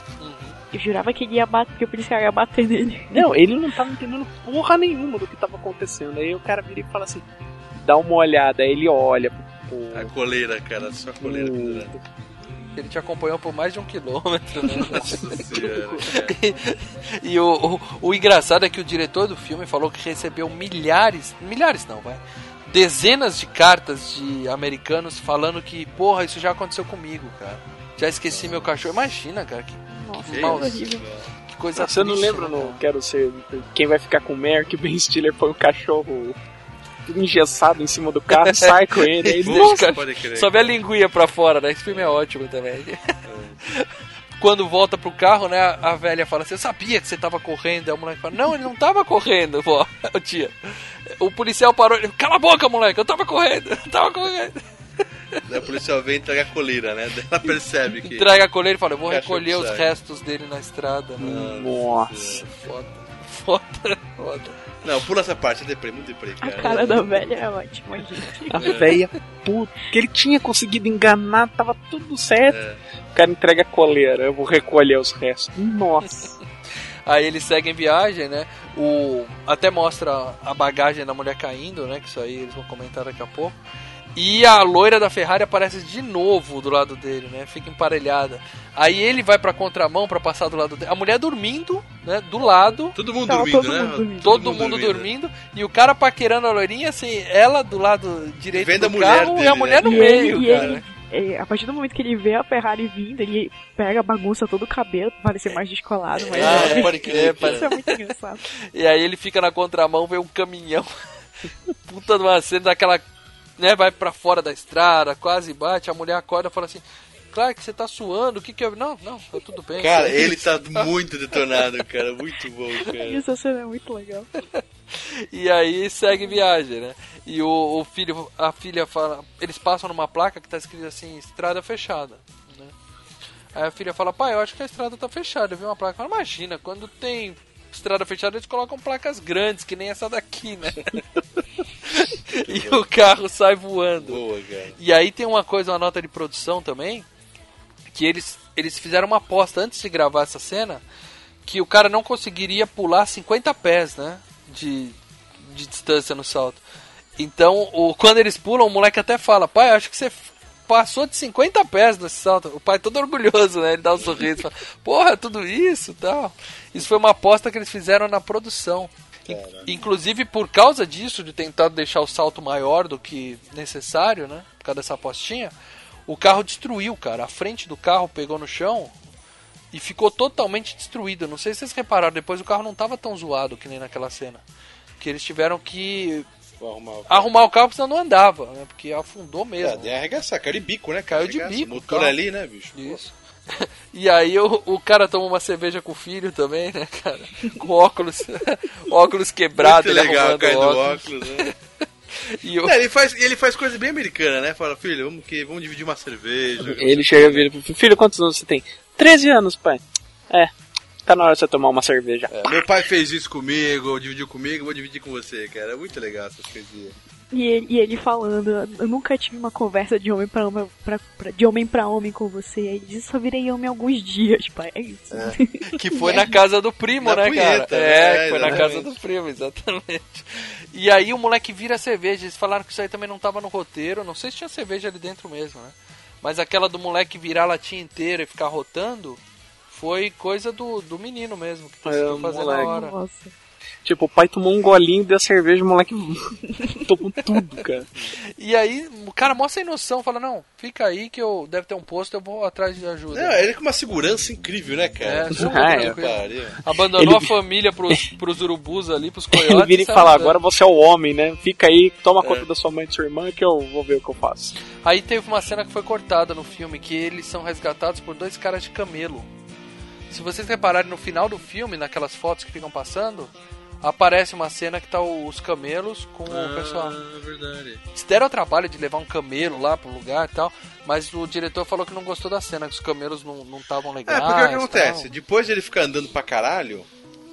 Eu jurava que ele ia bater, que o policial ia bater nele. Não, ele não tava entendendo porra nenhuma do que tava acontecendo. Aí o cara vira e fala assim: dá uma olhada. Aí ele olha pro. A coleira, cara, só a coleira pendurada. Ele te acompanhou por mais de um quilômetro, né? <laughs> Nossa senhora, <laughs> e o, o, o engraçado é que o diretor do filme falou que recebeu milhares, milhares não, vai, dezenas de cartas de americanos falando que, porra, isso já aconteceu comigo, cara. Já esqueci meu cachorro. Imagina, cara, que, que, mal- que coisa Você não triste, lembra né, no Quero Ser Quem Vai Ficar com o Mer que Ben Stiller põe o cachorro tudo engessado em cima do carro, <laughs> sai com ele. Aí, nossa, Só vê a linguinha pra fora, né? Esse filme é ótimo também. <laughs> Quando volta pro carro, né, a velha fala assim, eu sabia que você tava correndo. Aí o moleque fala, não, ele não tava correndo, vó, <laughs> tia. O policial parou, ele, cala a boca, moleque, eu tava correndo, eu tava correndo. Daí o policial vem e entrega a coleira, né? Daí ela percebe que. Entrega a coleira e fala, eu vou recolher os restos dele na estrada. Né? Nossa. Foda, foda, foda. Não, pula essa parte, é deprê, muito deprê, A cara. cara da velha é ótima, gente. A véia puta, que ele tinha conseguido enganar, tava tudo certo. O cara entrega a coleira, eu vou recolher os restos. Nossa. <laughs> Aí eles seguem viagem, né? O até mostra a bagagem da mulher caindo, né? Que isso aí eles vão comentar daqui a pouco. E a loira da Ferrari aparece de novo do lado dele, né? Fica emparelhada. Aí ele vai pra contramão pra passar do lado dele. A mulher dormindo, né? Do lado. Todo mundo dormindo, todo né? mundo dormindo. Todo Todo, mundo mundo dormindo. dormindo. E o cara paquerando a loirinha, assim, ela do lado direito Vendo do a mulher carro e dele, a mulher né? no E meio, ele- e cara. ele- é, a partir do momento que ele vê a Ferrari vindo, ele pega, bagunça todo o cabelo pra parecer mais descolado. Mas Ah, é, pode crer, pode- Isso é muito engraçado. E aí ele fica na contramão, vê um caminhão. <laughs> Puta de uma cena daquela. Né, vai pra fora da estrada, quase bate, a mulher acorda e fala assim. Claro que você tá suando, o que que eu. Não, não, tá tudo bem. Cara, <laughs> ele tá muito detonado, cara. Muito bom, cara. <laughs> Essa cena é muito legal. <laughs> E aí segue viagem, né? E o, o filho, a filha fala. Eles passam numa placa que tá escrito assim, estrada fechada. Né? Aí a filha fala, pai, eu acho que a estrada tá fechada. Eu vi uma placa. Fala, imagina, quando tem estrada fechada, eles colocam placas grandes, que nem essa daqui, né? <laughs> e o carro sai voando. Boa, cara. E aí tem uma coisa, uma nota de produção também, que eles, eles fizeram uma aposta antes de gravar essa cena, que o cara não conseguiria pular 50 pés, né? De, de distância no salto. Então, o, quando eles pulam, o moleque até fala, pai, acho que você passou de 50 pés nesse salto. O pai todo orgulhoso, né? Ele dá um sorriso, fala, porra, tudo isso tal. Isso foi uma aposta que eles fizeram na produção. In- Inclusive, por causa disso, de tentar deixar o salto maior do que necessário, né? Por causa dessa apostinha, o carro destruiu, cara. A frente do carro pegou no chão e ficou totalmente destruído. Não sei se vocês repararam, depois o carro não tava tão zoado que nem naquela cena. Que eles tiveram que arrumar o arrumar o carro porque senão não andava, né? Porque afundou mesmo. É, deu arregaçar, caiu de bico, né? Caiu de bico, motor tá. ali, né, bicho? Isso. <laughs> E aí o, o cara toma uma cerveja com o filho também, né, cara? Com óculos, <laughs> óculos quebrado, Muito ele legal, arrumando cai do óculos. óculos, né? <laughs> E o- Não, ele, faz, ele faz coisa bem americana, né? Fala, filho, vamos, que, vamos dividir uma cerveja. Ele chega e vira filho, quantos anos você tem? 13 anos, pai. É, tá na hora de você tomar uma cerveja. É, meu pai fez isso comigo, dividiu comigo, vou dividir com você, cara. É muito legal essas coisinhas. E ele, e ele falando, eu nunca tive uma conversa de homem pra homem, pra, pra- de homem pra homem com você. Aí diz, só virei homem alguns dias, pai. É isso. <laughs> Que foi na casa do primo, Na né, punheta, cara? né? É, foi na casa do primo, exatamente. E aí o moleque vira cerveja. Eles falaram que isso aí também não tava no roteiro. Não sei se tinha cerveja ali dentro mesmo, né? Mas aquela do moleque virar a latinha inteira e ficar rotando foi coisa do, do menino mesmo, que decidiu É, fazer moleque. na hora. Nossa. Tipo, o pai tomou um golinho da cerveja, o moleque <laughs> tomou tudo, cara. E aí o cara mostra sem noção, fala, não, fica aí que eu deve ter um posto, eu vou atrás de ajuda. Não, ele com uma segurança incrível, né, cara? É, super Ah, é. Abandonou Ele- a família pros, pros urubus ali, pros <laughs> coiotes. Ele vira e fala, agora você é o homem, né? Fica aí, É. toma conta da sua mãe e da sua irmã que eu vou ver o que eu faço. Aí teve uma cena que foi cortada no filme, que eles são resgatados por dois caras de camelo. Se vocês repararem no final do filme, naquelas fotos que ficam passando, aparece uma cena que tá os camelos com o pessoal. Ah, verdade. Eles deram o trabalho de levar um camelo lá pro lugar e tal, mas o diretor falou que não gostou da cena, que os camelos não estavam É, legais. porque o que tal. acontece? Depois de ele ficar andando pra caralho,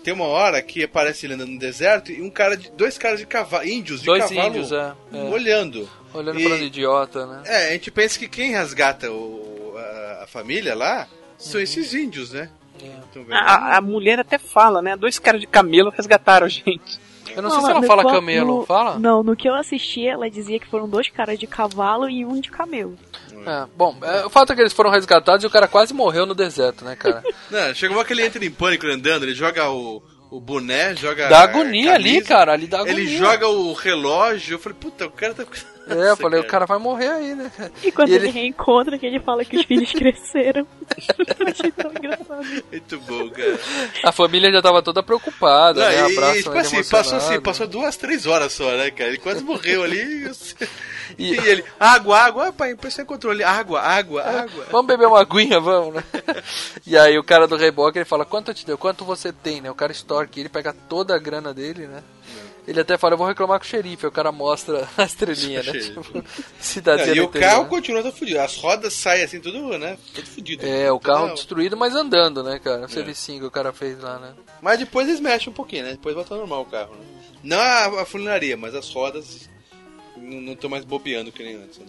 tem uma hora que aparece ele andando no deserto e um cara de, dois caras de cavalo, índios de Dois cavalo, índios, é, é. olhando. Olhando E- falando idiota, né? É, a gente pensa que quem resgata o, a, a família lá Uhum. são esses índios, né? É. A, a mulher até fala, né? Dois caras de camelo resgataram a gente. Eu não sei se ela fala no- camelo, no- fala? Não, no que eu assisti, ela dizia que foram dois caras de cavalo e um de camelo. É, bom, é, o fato é que eles foram resgatados e o cara quase morreu no deserto, né, cara? <laughs> Não, chegou uma que ele entra em pânico andando, ele joga o, o boné, joga. Dá a agonia ali, camisa, cara, ali dá agonia. Ele joga o relógio, eu falei, puta, o cara tá. É, eu falei, o cara vai morrer aí, né? E quando E ele... ele- reencontra, que ele fala que os filhos cresceram. eu <laughs> achei tão engraçado. Muito bom, cara. A família já tava toda preocupada, Não, né? e, Abraçam e, tipo assim, passou assim, passou duas, três horas só, né, cara? Ele quase morreu ali. <laughs> E, ele, água, água, ah, pai, o pessoal encontrou ali, água, água, água. Vamos beber uma aguinha, vamos, né? E aí o cara do reboque, ele fala, quanto eu te deu? Quanto você tem, né? O cara extorque, ele pega toda a grana dele, né? Ele até fala, eu vou reclamar com o xerife. O cara mostra <laughs> a estrelinha, né? <laughs> Tipo, Não, e o carro continua todo fudido. As rodas saem assim, tudo, né? Tudo fudido. É, o carro destruído, mas andando, né, cara? O É. servicinho que o cara fez lá, né? Mas depois eles mexem um pouquinho, né? Depois volta normal o carro, né? Não a, a funilaria, mas as rodas não estão mais bobeando que nem antes. Né?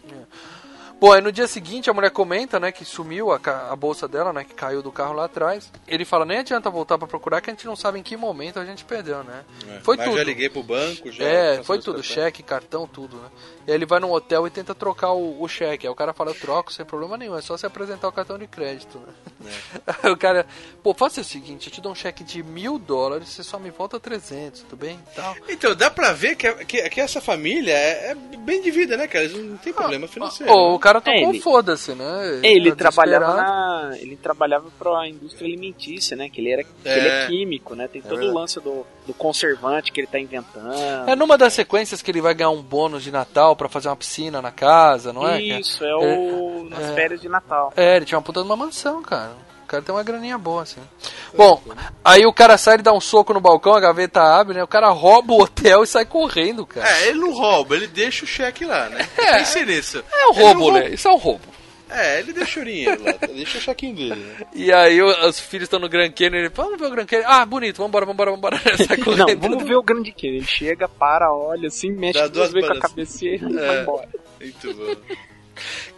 Bom, aí no dia seguinte a mulher comenta, né, que sumiu a, a bolsa dela, né, que caiu do carro lá atrás. Ele fala, nem adianta voltar pra procurar que a gente não sabe em que momento a gente perdeu, né? É, Foi tudo. já liguei pro banco, já. É, foi tudo, cheque, cartão, tudo, né? E aí ele vai num hotel e tenta trocar o, o cheque. Aí o cara fala, eu troco sem problema nenhum, é só você apresentar o cartão de crédito, né? <laughs> Aí o cara, pô, faça o seguinte, eu te dou um cheque de mil dólares, você só me volta 300, tudo bem? Tal. Então, dá pra ver que, que, que essa família é, é bem de vida, né, cara? Eles não tem problema financeiro. Pô, o cara tocou É, um ele- foda-se, né? Ele tá trabalhava na. Ele trabalhava pra indústria alimentícia, né? Que ele era que É. ele é químico, né? Tem É todo o verdade. lance do, do conservante que ele tá inventando. É numa das sequências que ele vai ganhar um bônus de Natal pra fazer uma piscina na casa, não é? Isso, é o. nas é. férias de Natal. É, ele tinha uma puta de uma mansão, cara. O cara tem uma graninha boa, assim. Bom, aí o cara sai e dá um soco no balcão, a gaveta abre, né? O cara rouba o hotel e sai correndo, cara. É, ele não rouba, ele deixa o cheque lá, né? <laughs> É. Pense nisso. É um roubo, não né? Isso é um roubo. É, ele deixa o dinheiro lá, <laughs> deixa o chequinho dele, né? E aí os filhos estão no Grand Canyon, ele fala, vamos ver o Grand Canyon. Ah, bonito, vambora, vambora, vambora. <laughs> Sai Não, correndo. vamos ver o grande que ele chega, para, olha assim, mexe Dá duas vezes com a balanças. cabecinha e É. vai embora. Muito bom.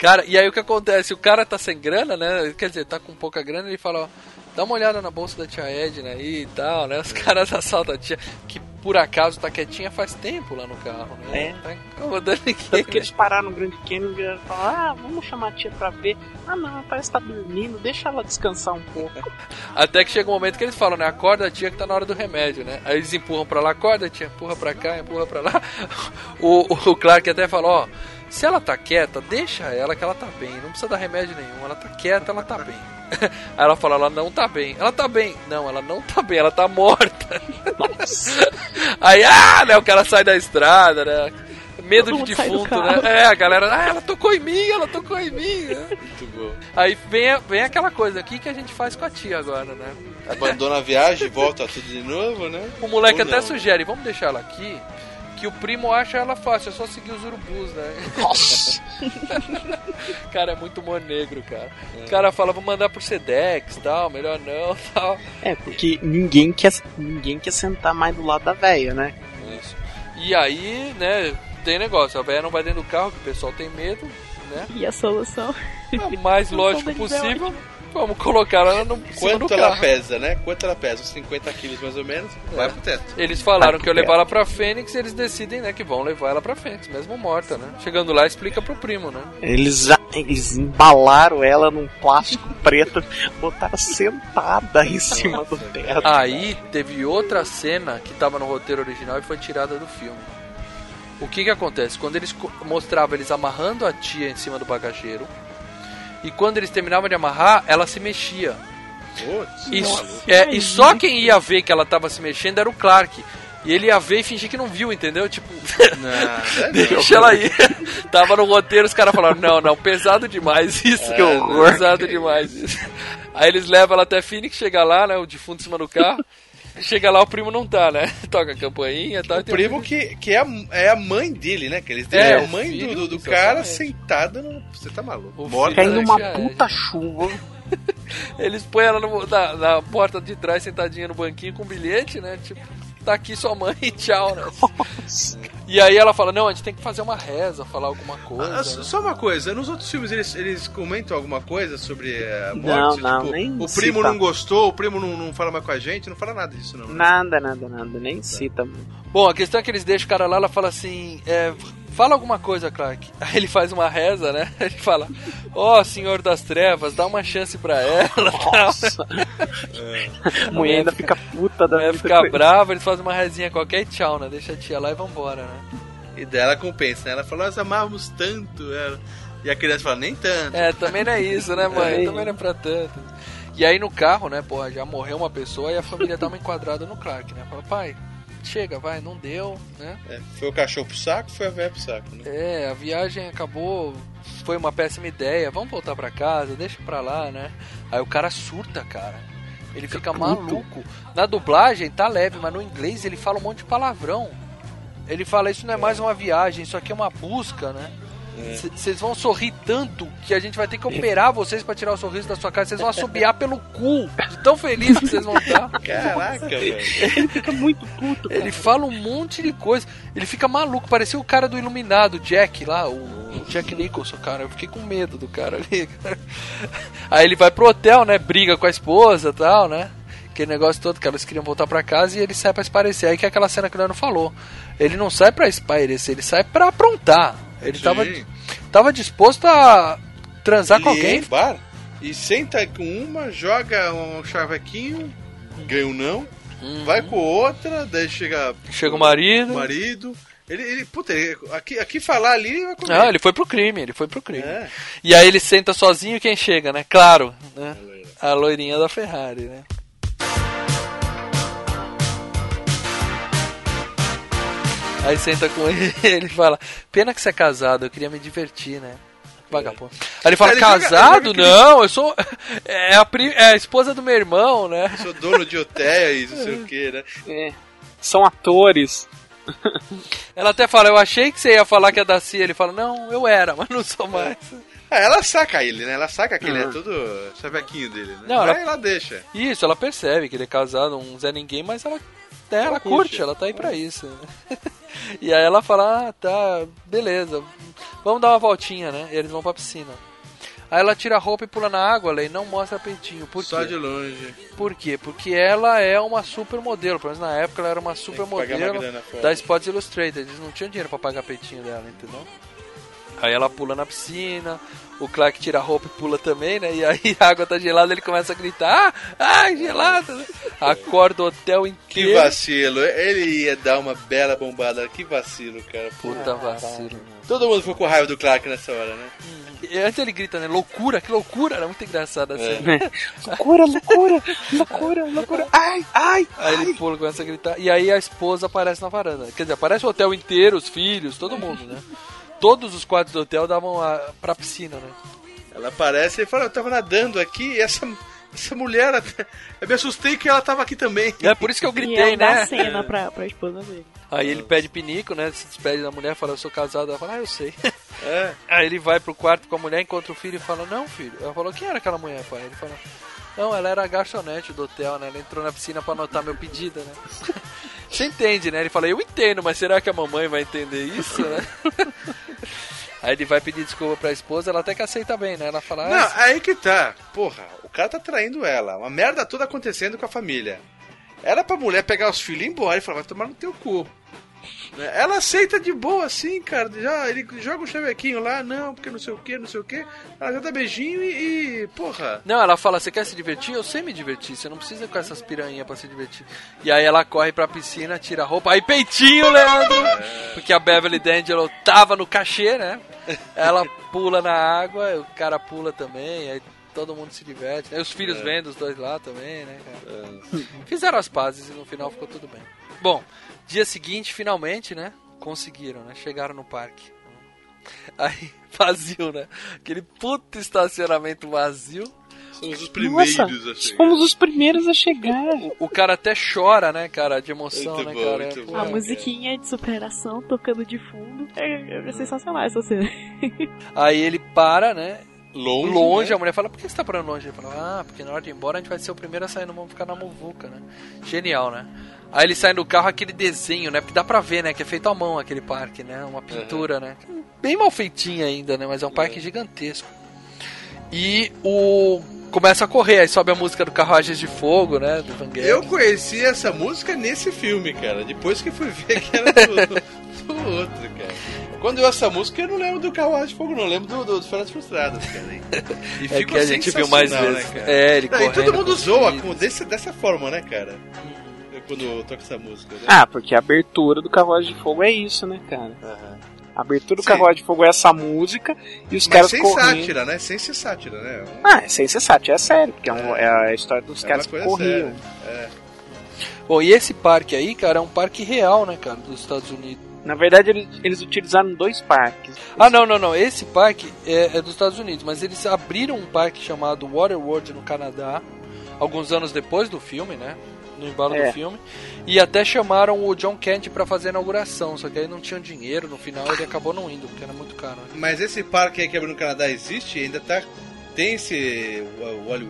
Cara, e aí o que acontece? O cara tá sem grana, né? Quer dizer, tá com pouca grana, ele fala, ó, dá uma olhada na bolsa da tia Edna aí e tal, né? Os caras assaltam a tia, que por acaso tá quietinha faz tempo lá no carro, né? É. Tá incomodando ninguém. Tanto que eles pararam no Grande Canyon e falaram, ah, vamos chamar a tia pra ver. Ah não, parece que tá dormindo, deixa ela descansar um pouco. <laughs> Até que chega um momento que eles falam, né? Acorda a tia que tá na hora do remédio, né? Aí eles empurram pra lá, acorda tia, empurra pra cá, empurra pra lá. <laughs> O, o Clark até fala, ó, Se ela tá quieta, deixa ela que ela tá bem. Não precisa dar remédio nenhum. Ela tá quieta, ela tá bem. <laughs> Aí ela fala, ela não tá bem. Ela tá bem. Não, ela não tá bem, ela tá morta. <laughs> Aí, ah, né, o cara sai da estrada, né? Medo Todo de defunto, né? É, a galera, ah, ela tocou em mim, ela tocou em mim. né? Muito bom. Aí vem, vem aquela coisa aqui que a gente faz com a tia agora, né? Abandona a viagem, volta tudo de novo, né? O moleque Ou até não. sugere, vamos deixar ela aqui, que o primo acha ela fácil, é só seguir os urubus, né? Nossa. <laughs> cara, é muito humor negro, cara. O cara fala, vou mandar por Sedex, tal, melhor não, <laughs> tal. É, porque ninguém quer, ninguém quer sentar mais do lado da velha, né? Isso. E aí, né, tem negócio, a velha não vai dentro do carro, que o pessoal tem medo, né? E a solução? O mais <laughs> lógico é possível, vamos colocar ela no do Quanto ela carro. pesa, né? Quanto ela pesa? Uns 50 quilos mais ou menos. Vai pro teto. Eles falaram que eu levar ela pra Fênix e eles decidem, né, que vão levar ela pra Fênix, mesmo morta, né? Chegando lá, explica pro primo, né? Eles, eles embalaram ela num plástico <laughs> preto, botaram sentada em cima do teto. Aí teve outra cena que tava no roteiro original e foi tirada do filme. O que que acontece? Quando eles mostravam eles amarrando a tia em cima do bagageiro, e quando eles terminavam de amarrar, ela se mexia. Putz, E, é, e só quem ia ver que ela tava se mexendo era o Clark. E ele ia ver e fingir que não viu, entendeu? Tipo, Não, <laughs> deixa ela aí. <laughs> Tava no roteiro, os caras falaram: não, não, pesado demais <laughs> isso. Que horror. Pesado demais isso. Aí eles levam ela até Phoenix, chega lá, né? O defunto em cima do carro. Chega lá, o primo não tá, né? <laughs> Toca a campainha e tal. O primo que, que é, a, é a mãe dele, né? Que eles É, é, a o mãe filho, do, do, cara sentada no. Você tá maluco? Filho Caindo uma é. puta chuva. <laughs> Eles põem ela no- na, na porta de trás, sentadinha no banquinho com bilhete, né? Tipo, tá aqui sua mãe, <laughs> tchau, né? E aí ela fala, não, a gente tem que fazer uma reza, falar alguma coisa. Ah, né? só uma coisa, nos outros filmes eles, eles comentam alguma coisa sobre eh, a Não, morte? não, tipo, nem o primo cita. não gostou, o primo não, não fala mais com a gente, não fala nada disso, não. né? Nada, nada, nada. Nem cita, mano. Bom, a questão é que eles deixam o cara lá, ela fala assim, é, fala alguma coisa, Clark. <laughs> Aí ele faz uma reza, né? <laughs> Ele fala, ó oh, Senhor das Trevas, dá uma chance pra ela. <laughs> Nossa. A mulher ainda fica puta da A mulher vida fica brava, eles fazem uma rezinha qualquer e tchau, né? Deixa a tia lá e vambora, né? E dela compensa, né? Ela falou, nós amávamos tanto ela. E a criança fala, nem tanto. É, também não é isso, né, mãe? É. Também não é pra tanto. E aí no carro, né, porra, já morreu uma pessoa e a família dá uma enquadrada no Clark, né? Fala, pai, chega, vai, não deu, né? É, foi o cachorro pro saco, foi a velha pro saco, né? É, a viagem acabou, foi uma péssima ideia, vamos voltar pra casa, deixa pra lá, né? Aí o cara surta, cara. Ele fica maluco. Na dublagem tá leve, mas no inglês ele fala um monte de palavrão. Ele fala, isso não é mais uma viagem, isso aqui é uma busca, né? Vocês vão sorrir tanto que a gente vai ter que operar vocês pra tirar o sorriso da sua cara. Vocês vão assobiar pelo cu, de tão feliz que vocês vão estar. Caraca, velho. Ele fica muito puto. Ele fala um monte de coisa. Ele fica maluco, parecia o cara do Iluminado, Jack lá, o Jack Nicholson, cara. Eu fiquei com medo do cara ali. cara. <laughs> Aí ele vai pro hotel, né? Briga com a esposa e tal, né? Aquele negócio todo que elas queriam voltar pra casa e ele sai pra esparecer. Aí que é aquela cena que o Leandro falou. Ele não sai pra espairecer, ele sai pra aprontar. Ele Sim. tava, disposto a transar com alguém. no bar e senta com uma, joga um chavequinho, ganha um não, vai com outra, daí chega. Uhum. Chega o marido. o marido. Ele, ele, puta, ele- aqui, aqui falar ali, ele vai comer. Não, ele foi pro crime, ele foi pro crime. É. E aí ele senta sozinho quem chega, né? Claro, né? A loirinha da Ferrari, né? Aí senta com ele <laughs> ele fala, pena que você é casado, eu queria me divertir, né? Vagabundo. Aí ele fala, Ele ele casado? joga aquele- Não, eu sou. <laughs> É a, pri- é a esposa do meu irmão, né? Sou dono de hotéis, não sei o que, né? É. São atores. <laughs> Ela até fala, eu achei que você ia falar que é da Cia. Ele fala, não, eu era, mas não sou mais. Ah, ela saca ele, né? Ela saca que ele é Uhum. todo chavequinho dele, né? Não, Não, ela- ela... ela deixa. Isso, ela percebe que ele é casado, um Zé Ninguém, mas ela, é, ela, curte, curte. ela tá aí pra isso. E aí ela fala, ah, tá, beleza, vamos dar uma voltinha, né? E eles vão pra piscina. Aí ela tira a roupa e pula na água, e não mostra peitinho. Por Só quê? de longe. Por quê? Porque ela é uma supermodelo, pelo menos na época ela era uma supermodelo da Sports Illustrated. Eles não tinham dinheiro pra pagar peitinho dela, entendeu? Aí ela pula na piscina, o Clark tira a roupa e pula também, né? E aí a água tá gelada, ele começa a gritar: Ah, ah gelada! Acorda o hotel Que inteiro. vacilo. Ele ia dar uma bela bombada. Que vacilo, cara. Puta vacilo. Todo mundo ficou com raiva do Clark nessa hora, né? E antes ele grita, né? Loucura, que loucura! Era muito engraçado assim. <laughs> loucura, loucura, loucura, loucura. Ai, ai, Aí ele pula, começa a gritar. E aí a esposa aparece na varanda. Quer dizer, aparece o hotel inteiro, os filhos, todo mundo, né? Todos os quartos do hotel davam a, pra piscina, né? Ela aparece e fala: Eu tava nadando aqui e essa, essa mulher. até- Eu me assustei que ela tava aqui também. É por isso que eu e gritei, ela dá né? a cena pra, pra esposa dele. Aí ele pede pinico, né? Se despede da mulher, fala, eu sou casado. Ela fala, ah, eu sei. <laughs> É. Aí ele vai pro quarto com a mulher, encontra o filho e fala, não, filho. Ela falou, quem era aquela mulher, pai? Ele fala, não, ela era a garçonete do hotel, né? Ela entrou na piscina pra anotar meu pedido, né? <laughs> Você entende, né? Ele fala, eu entendo, mas será que a mamãe vai entender isso, né? <laughs> Aí ele vai pedir desculpa pra esposa, ela até que aceita bem, né? Ela fala, Não, ah, aí que tá. Porra, o cara tá traindo ela. Uma merda toda acontecendo com a família. Era pra mulher pegar os filhos e ir embora e falar, vai tomar no teu cu. Ela aceita de boa, assim, cara. Já, ele joga um chavequinho lá, não, porque não sei o que, não sei o que. Ela já dá beijinho e, e, porra. Não, ela fala, você quer se divertir? Eu sei me divertir, você não precisa com essas piranhas pra se divertir. E aí ela corre pra piscina, tira a roupa, aí peitinho, Leandro! Porque a Beverly D'Angelo tava no cachê, né? Ela pula na água, o cara pula também, aí todo mundo se diverte. Aí os filhos É. vêm dos dois lá também, né, cara? Fizeram as pazes e no final ficou tudo bem. Bom, dia seguinte, finalmente, né? Conseguiram, né? Chegaram no parque. Aí, <laughs> vazio, né? Aquele puto estacionamento vazio. Somos os Nossa, fomos os primeiros a chegar. O cara até chora, né, cara, de emoção, Muito né, bom, cara? muito bom. A musiquinha de superação tocando de fundo. É, é sensacional essa cena. <laughs> Aí ele para, né? Longe, Longe, né? a mulher fala, por que você tá parando longe? Ele fala, ah, porque na hora de ir embora a gente vai ser o primeiro a sair, não vamos ficar na muvuca, né? Genial, né? Aí ele sai do carro, aquele desenho, né? Porque dá pra ver, né? Que é feito à mão aquele parque, né? Uma pintura, né? Bem mal feitinha ainda, né? Mas é um parque gigantesco. E o... Começa a correr, aí sobe a música do Carruagens de Fogo, né? Do. Eu conheci essa música nesse filme, cara. Depois que fui ver que era do, do outro, cara. Quando eu ouço essa música, eu não lembro do Carruagem de Fogo, não. Eu lembro do, do, do Férias Frustradas, cara. hein? E <laughs> É que a gente viu mais vezes. Né, cara? É, ele Não, E todo correndo mundo zoa com, desse, dessa forma, né, cara? Quando toca essa música. Né? Ah, porque a abertura do Carruagem de Fogo é isso, né, cara? A abertura do Carruagem de Fogo é essa música e os Mas caras sem correndo. sátira, né? Sem ser sátira, né? Ah, é sem ser sátira, é sério, porque é, um- é a história dos É caras que corriam. É. Bom, e esse parque aí, cara, é um parque real, né, cara, dos Estados Unidos. Na verdade, eles, eles utilizaram dois parques. Ah, não, não, não. Esse parque é, é dos Estados Unidos, mas eles abriram um parque chamado Waterworld no Canadá, alguns anos depois do filme, né? No embalo É. do filme. E até chamaram o John Kent pra fazer a inauguração, só que aí não tinham dinheiro, no final ele acabou não indo, porque era muito caro. né? Mas esse parque aí que abriu no Canadá existe? Ainda tá. Tem esse.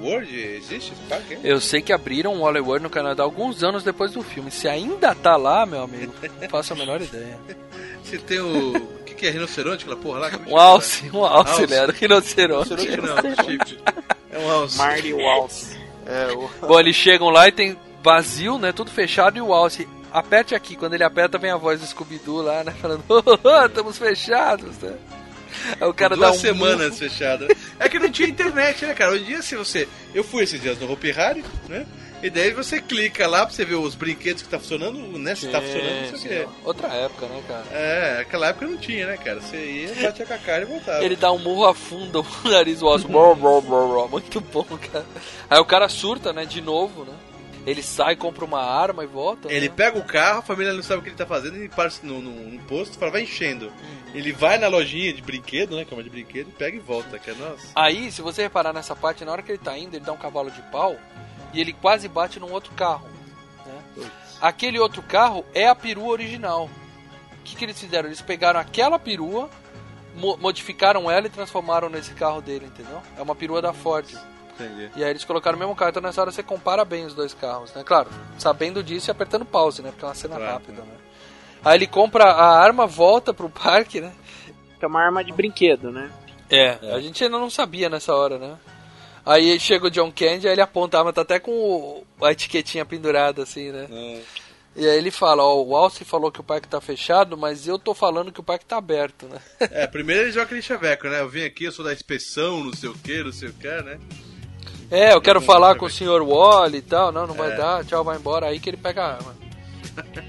World? Existe esse parque? aí? Eu sei que abriram o Waterworld no Canadá alguns anos depois do filme. Se ainda tá lá, meu amigo, não faço a menor ideia. <laughs> Você tem o. O que, que é rinoceronte, aquela porra lá? Como Um alce, um alce, né? Do rinoceronte. Rinoceronte não, chifre. É um alce. Marty Waltz. <laughs> É, o... Bom, eles chegam lá e tem vazio, né? Tudo fechado e o Alce. Aperte aqui. Quando ele aperta, vem a voz do Scooby-Doo lá, né? Falando, "Oh, oh, estamos fechados, né? Aí o cara Duas dá um semanas fechada. É que não tinha internet, né, cara? Hoje em dia, se você. Eu fui esses dias no Hopi Hari, né? E daí você clica lá pra você ver os brinquedos que tá funcionando, né? Se tá funcionando, não sei o quê. Outra época, né, cara? É, aquela época não tinha, né, cara? Você ia, batia com a cara e voltava. Ele dá um murro, afunda o <laughs> nariz brrr, brrr. Muito bom, cara. Aí o cara surta, né? De novo, né? Ele sai, compra uma arma e volta. Ele né? pega o carro, a família não sabe o que ele tá fazendo, ele para no, no, no posto e fala, vai enchendo. Hum. Ele vai na lojinha de brinquedo, né? Cama de brinquedo, pega e volta, cara. Nossa. Aí, se você reparar nessa parte, na hora que ele tá indo, ele dá um cavalo de pau e ele quase bate num outro carro. né? Aquele outro carro é a perua original. O que, que eles fizeram? Eles pegaram aquela perua, mo- modificaram ela e transformaram nesse carro dele, entendeu? É uma perua da Ford. Entendi. E aí eles colocaram o mesmo carro, então nessa hora você compara bem os dois carros, né? Claro, sabendo disso e apertando pause, né? Porque é uma cena Claro. rápida, né? Aí ele compra a arma, volta pro <laughs> parque, né? Que é uma arma de brinquedo, né? É, a gente ainda não sabia nessa hora, né? Aí chega o John Candy, aí ele aponta a arma, tá até com o- a etiquetinha pendurada, assim, né? E aí ele fala, ó, o Alce falou que o parque tá fechado, mas eu tô falando que o parque tá aberto, né? É, primeiro ele joga aquele chaveco, né? Eu vim aqui, eu sou da inspeção, não sei o que, não sei o que, né? É, eu quero Bom, falar com o. Sr. Wally e tal. Não, não vai É. dar, tchau, vai embora. Aí que ele pega a arma. <laughs>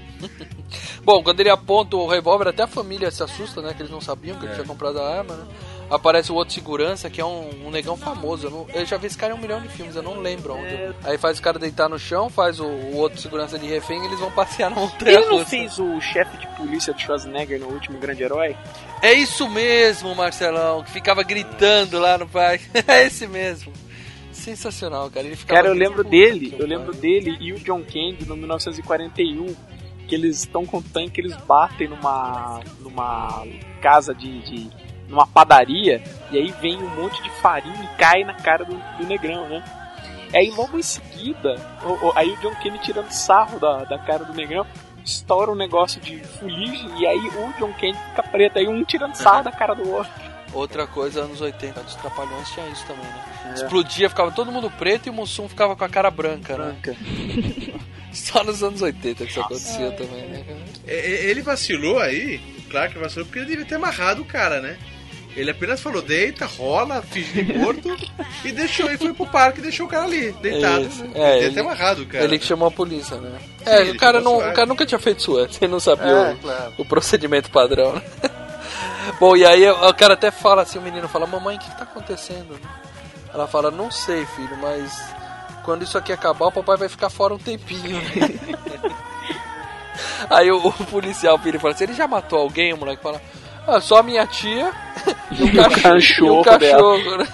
Bom, quando ele aponta o revólver, até a família se assusta, né? Que eles não sabiam que ele É. tinha comprado a arma, né? Aparece o outro segurança, que é um, um negão famoso. Eu, não- eu já vi esse cara em um milhão de filmes, eu não lembro onde. É. Aí faz o cara deitar no chão, faz o, o outro segurança de refém e eles vão passear na montanha Ele não fez o chefe de polícia do Schwarzenegger no último grande herói? É isso mesmo, Marcelão, que ficava gritando lá no parque. <laughs> É esse mesmo. Sensacional, cara. Ele Cara, eu lembro Puta dele, eu lembro dele e o John Candy no 1941, que eles estão com tanque, eles batem numa numa casa de, de numa padaria e aí vem um monte de farinha e cai na cara do, do negrão, né? E aí logo em seguida, o- o- aí o John Candy tirando sarro da, da cara do negrão, estoura um negócio de fuligem e aí o John Candy fica preto, aí um tirando sarro da cara do outro. Outra coisa, anos 80, dos Trapalhões tinha isso também, né? É. Explodia, ficava todo mundo preto e o Mussum ficava com a cara branca, né? <laughs> Só nos anos 80 que isso acontecia também, né? E- e- Ele vacilou aí, claro que vacilou, porque ele devia ter amarrado o cara, né? Ele apenas falou, deita, rola, finge de morto e deixou, e foi pro parque e deixou o cara ali, deitado. Isso. né? É, devia ele- ter amarrado o cara. Ele né? que chamou a polícia, né? Sim, é, o cara, não, o cara nunca tinha feito isso antes, ele não sabia É, o, claro. o procedimento padrão, né? Bom, e aí o cara até fala assim, o menino fala, mamãe, o que, que tá acontecendo? Ela fala, não sei, filho, mas quando isso aqui acabar, o papai vai ficar fora um tempinho. <laughs> aí o, o policial vira e fala assim, ele já matou alguém? O moleque fala, ah, só a minha tia e o cachorro. <laughs> e um cachorro cachorro né?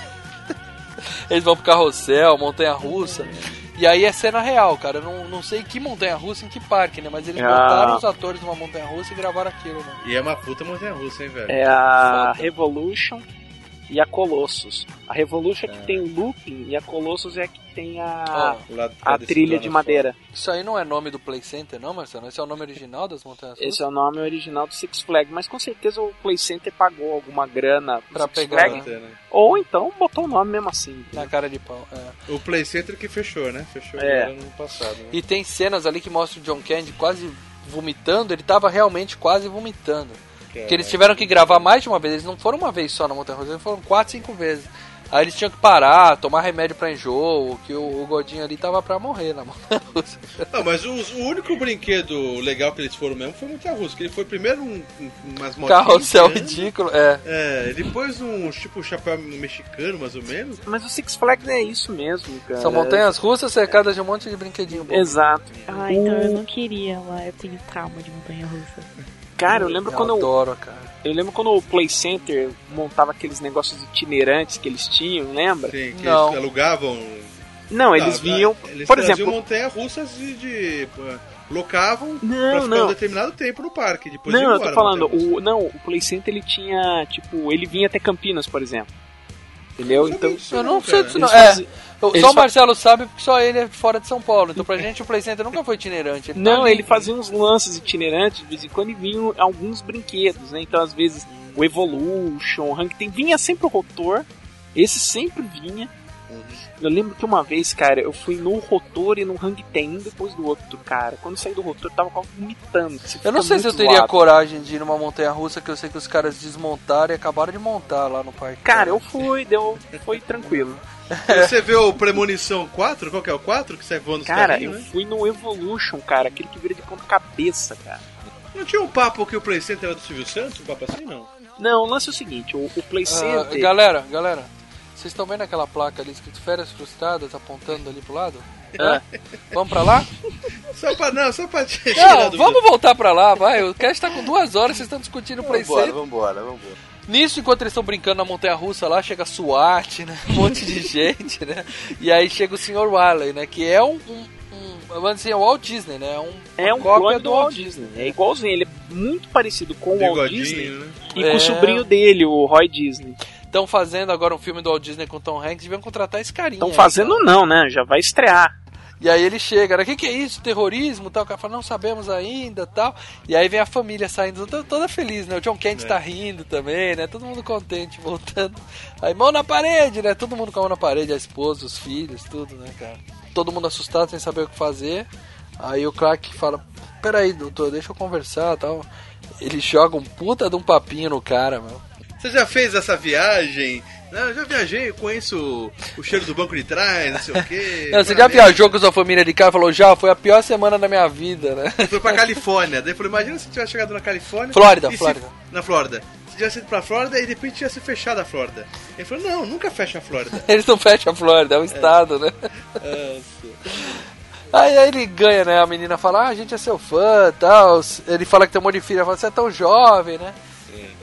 <laughs> Eles vão pro carrossel, montanha russa. E aí é cena real, cara. Eu não, não sei que montanha russa, em que parque, né? Mas eles Ah. botaram os atores numa montanha russa e gravaram aquilo, né? E é uma puta montanha russa, hein, velho? É a Foda. Revolution e a Colossus. A Revolution é que tem o looping e a Colossus é que tem a, lá- a trilha de madeira. Isso aí não é nome do Play Center, não, Marcelo? Esse é o nome original das montanhas russas? Esse é o nome original do Six Flags, mas com certeza o Play Center pagou alguma grana Pra Six pegar, Flags, né? ou então botou o nome mesmo assim. Na cara de pau, é. O Play Center que fechou, né? Fechou É. no ano passado. Né? E tem cenas ali que mostram o John Candy quase vomitando. Ele tava realmente quase vomitando. Porque eles tiveram que gravar mais de uma vez. Eles não foram uma vez só na montanha russa, eles foram quatro, cinco vezes. Aí eles tinham que parar, tomar remédio pra enjoo, que o, o gordinho ali tava pra morrer na montanha russa. <laughs> Não, mas o, o único brinquedo legal que eles foram mesmo foi o Montanha Russa, que ele foi primeiro um, um, umas motinhas. Carrossel né? ridículo, é. É, depois um tipo chapéu mexicano, mais ou menos. Mas o Six Flags é isso mesmo, cara. São montanhas russas cercadas de um monte de brinquedinho bom. Exato. Ah, então eu não queria lá, eu tenho trauma de montanha russa. Cara, eu lembro Eu quando eu, adoro, cara. eu lembro quando o Play Center montava aqueles negócios itinerantes que eles tinham, lembra? Sim, que Não. eles alugavam. Não, eles Ah, vinham, Eles por exemplo, montanha russas de. de locavam Não, pra ficar não. um determinado tempo no parque. Depois não, eu tô falando, o, não, o Play Center ele tinha, tipo, ele vinha até Campinas, por exemplo. Entendeu? Então, Eu não sei disso não. Eles É, eles só o Marcelo sabe porque só ele é fora de São Paulo. Então pra gente o Play Center nunca foi itinerante. Ele tá Não, ali. ele fazia uns lances itinerantes de vez em quando e vinham alguns brinquedos, né? Então, às vezes, o Evolution, o Hang Ten, vinha sempre o rotor, esse sempre vinha. Eu lembro que uma vez, cara, eu fui no rotor e no Hang Ten, depois do outro, cara. Quando eu saí do rotor, eu tava quase vomitando. Você Eu não sei se eu teria zoado. coragem de ir numa montanha russa que eu sei que os caras desmontaram e acabaram de montar lá no parque. Cara, eu fui, deu, foi tranquilo. Você vê o Premonição 4? Qual que é o 4? Que sai voando os Cara, carrinhos, eu né? fui no Evolution, cara, aquele que vira de ponta cabeça, cara. Não tinha um papo que o Play Center era do Silvio Santos? Um papo assim, não? Não, o lance é o seguinte, o, o Play Ah, Center... galera, galera, vocês estão vendo aquela placa ali escrito Férias Frustradas apontando ali pro lado? É. Vamos pra lá? Só pra, não, só pra te tirar Não, do- vamos voltar pra lá, vai. O cast tá com duas horas, vocês estão discutindo o Play Vambora, Center. vambora, vambora. Nisso, enquanto eles estão brincando na montanha russa lá, chega a SWAT, né? Um monte de <laughs> gente, né? E aí chega o Sr. Wiley, né? Que é um. um, um vamos dizer, o Walt Disney, né? Um, É uma um cópia clone do Walt Disney. É igualzinho, ele é muito parecido com o Walt Disney né? e com É. o sobrinho dele, o Roy Disney. Estão fazendo agora um filme do Walt Disney com Tom Hanks, deviam contratar esse carinha. Estão aí, fazendo não, né? Já vai estrear. E aí ele chega? O que, que é isso? Terrorismo? Tal. O cara fala, não sabemos ainda tal. E aí vem a família saindo toda, toda feliz, né? O John Kent É. tá rindo também, né? Todo mundo contente, <laughs> voltando. Aí mão na parede, né? Todo mundo com a mão na parede, a esposa, os filhos, tudo, né, cara? Todo mundo assustado, sem saber o que fazer. Aí o Clark fala: Peraí, doutor, deixa eu conversar tal. Ele joga um puta de um papinho no cara, meu. Você já fez essa viagem? Não, eu já viajei, conheço o cheiro do banco de trás, não sei o quê. <laughs> Não, você já viajou com sua família de carro e falou, já, foi a pior semana da minha vida, né? Foi pra <laughs> Califórnia. Daí falou, imagina se tivesse chegado na Califórnia. Flórida, e se- Flórida. na Flórida. Se tivesse ido pra Flórida e de repente tivesse fechado a Flórida. Ele falou, não, nunca fecha a Flórida. <laughs> Eles não fecham a Flórida, é um estado, né? Aí, aí ele ganha, né? A menina fala, ah, a gente é seu fã tal. Ele fala que tem um monte de filha, fala, você é tão jovem, né?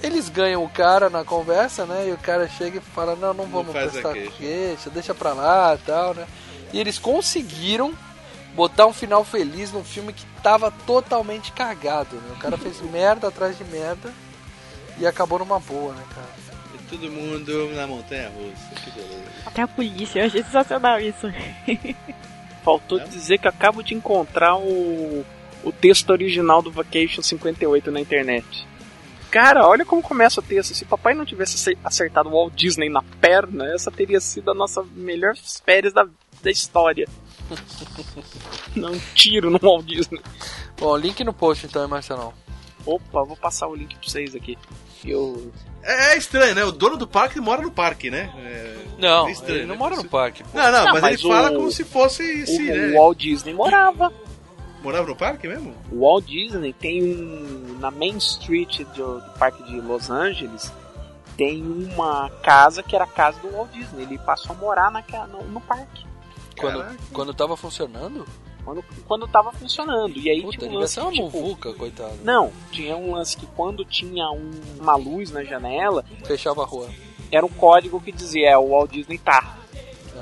Eles ganham o cara na conversa, né? E o cara chega e fala, não, não vamos a prestar queixa. queixa. deixa pra lá e tal, né? E eles conseguiram botar um final feliz num filme que tava totalmente cagado, né? O cara fez merda atrás de merda e acabou numa boa, né, cara? E todo mundo na montanha russa. Que beleza. Até a polícia, eu achei sensacional isso. <laughs> Faltou dizer que acabo de encontrar o, o texto original do Vacation 58 na internet. Cara, olha como começa o texto. Se papai não tivesse acer- acertado o Walt Disney na perna, essa teria sido a nossa melhor férias da, da história. <laughs> Não um tiro no Walt Disney. Bom, link no post então, hein, Marcelão? Opa, vou passar o link pra vocês aqui. Eu. É, é estranho, né? O dono do parque mora no parque, né? É, Não, é estranho, ele não né? mora no parque. pô. Não, não, Não, mas, mas ele fala o- como se fosse O, sim, né? o Walt Disney morava. Morava no parque mesmo? O Walt Disney tem um. Na Main Street do, do parque de Los Angeles, tem uma casa que era a casa do Walt Disney. Ele passou a morar na, ca- no, no parque. Quando, quando tava funcionando? Quando, quando tava funcionando. E aí Puta, tinha um lance ser uma que, tipo, muvuca, coitado. Não, tinha um lance que quando tinha um- uma luz na janela, Fechava a rua. era um código que dizia, é, o Walt Disney tá.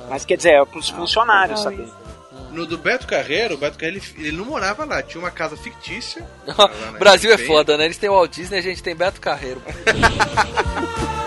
Mas quer dizer, é pros funcionários legal saberem. No do Beto Carreiro, o Beto Carreiro ele, ele não morava lá, tinha uma casa fictícia. <laughs> Brasil é foda, né? Eles têm o Walt Disney, a gente tem Beto Carreiro. <laughs>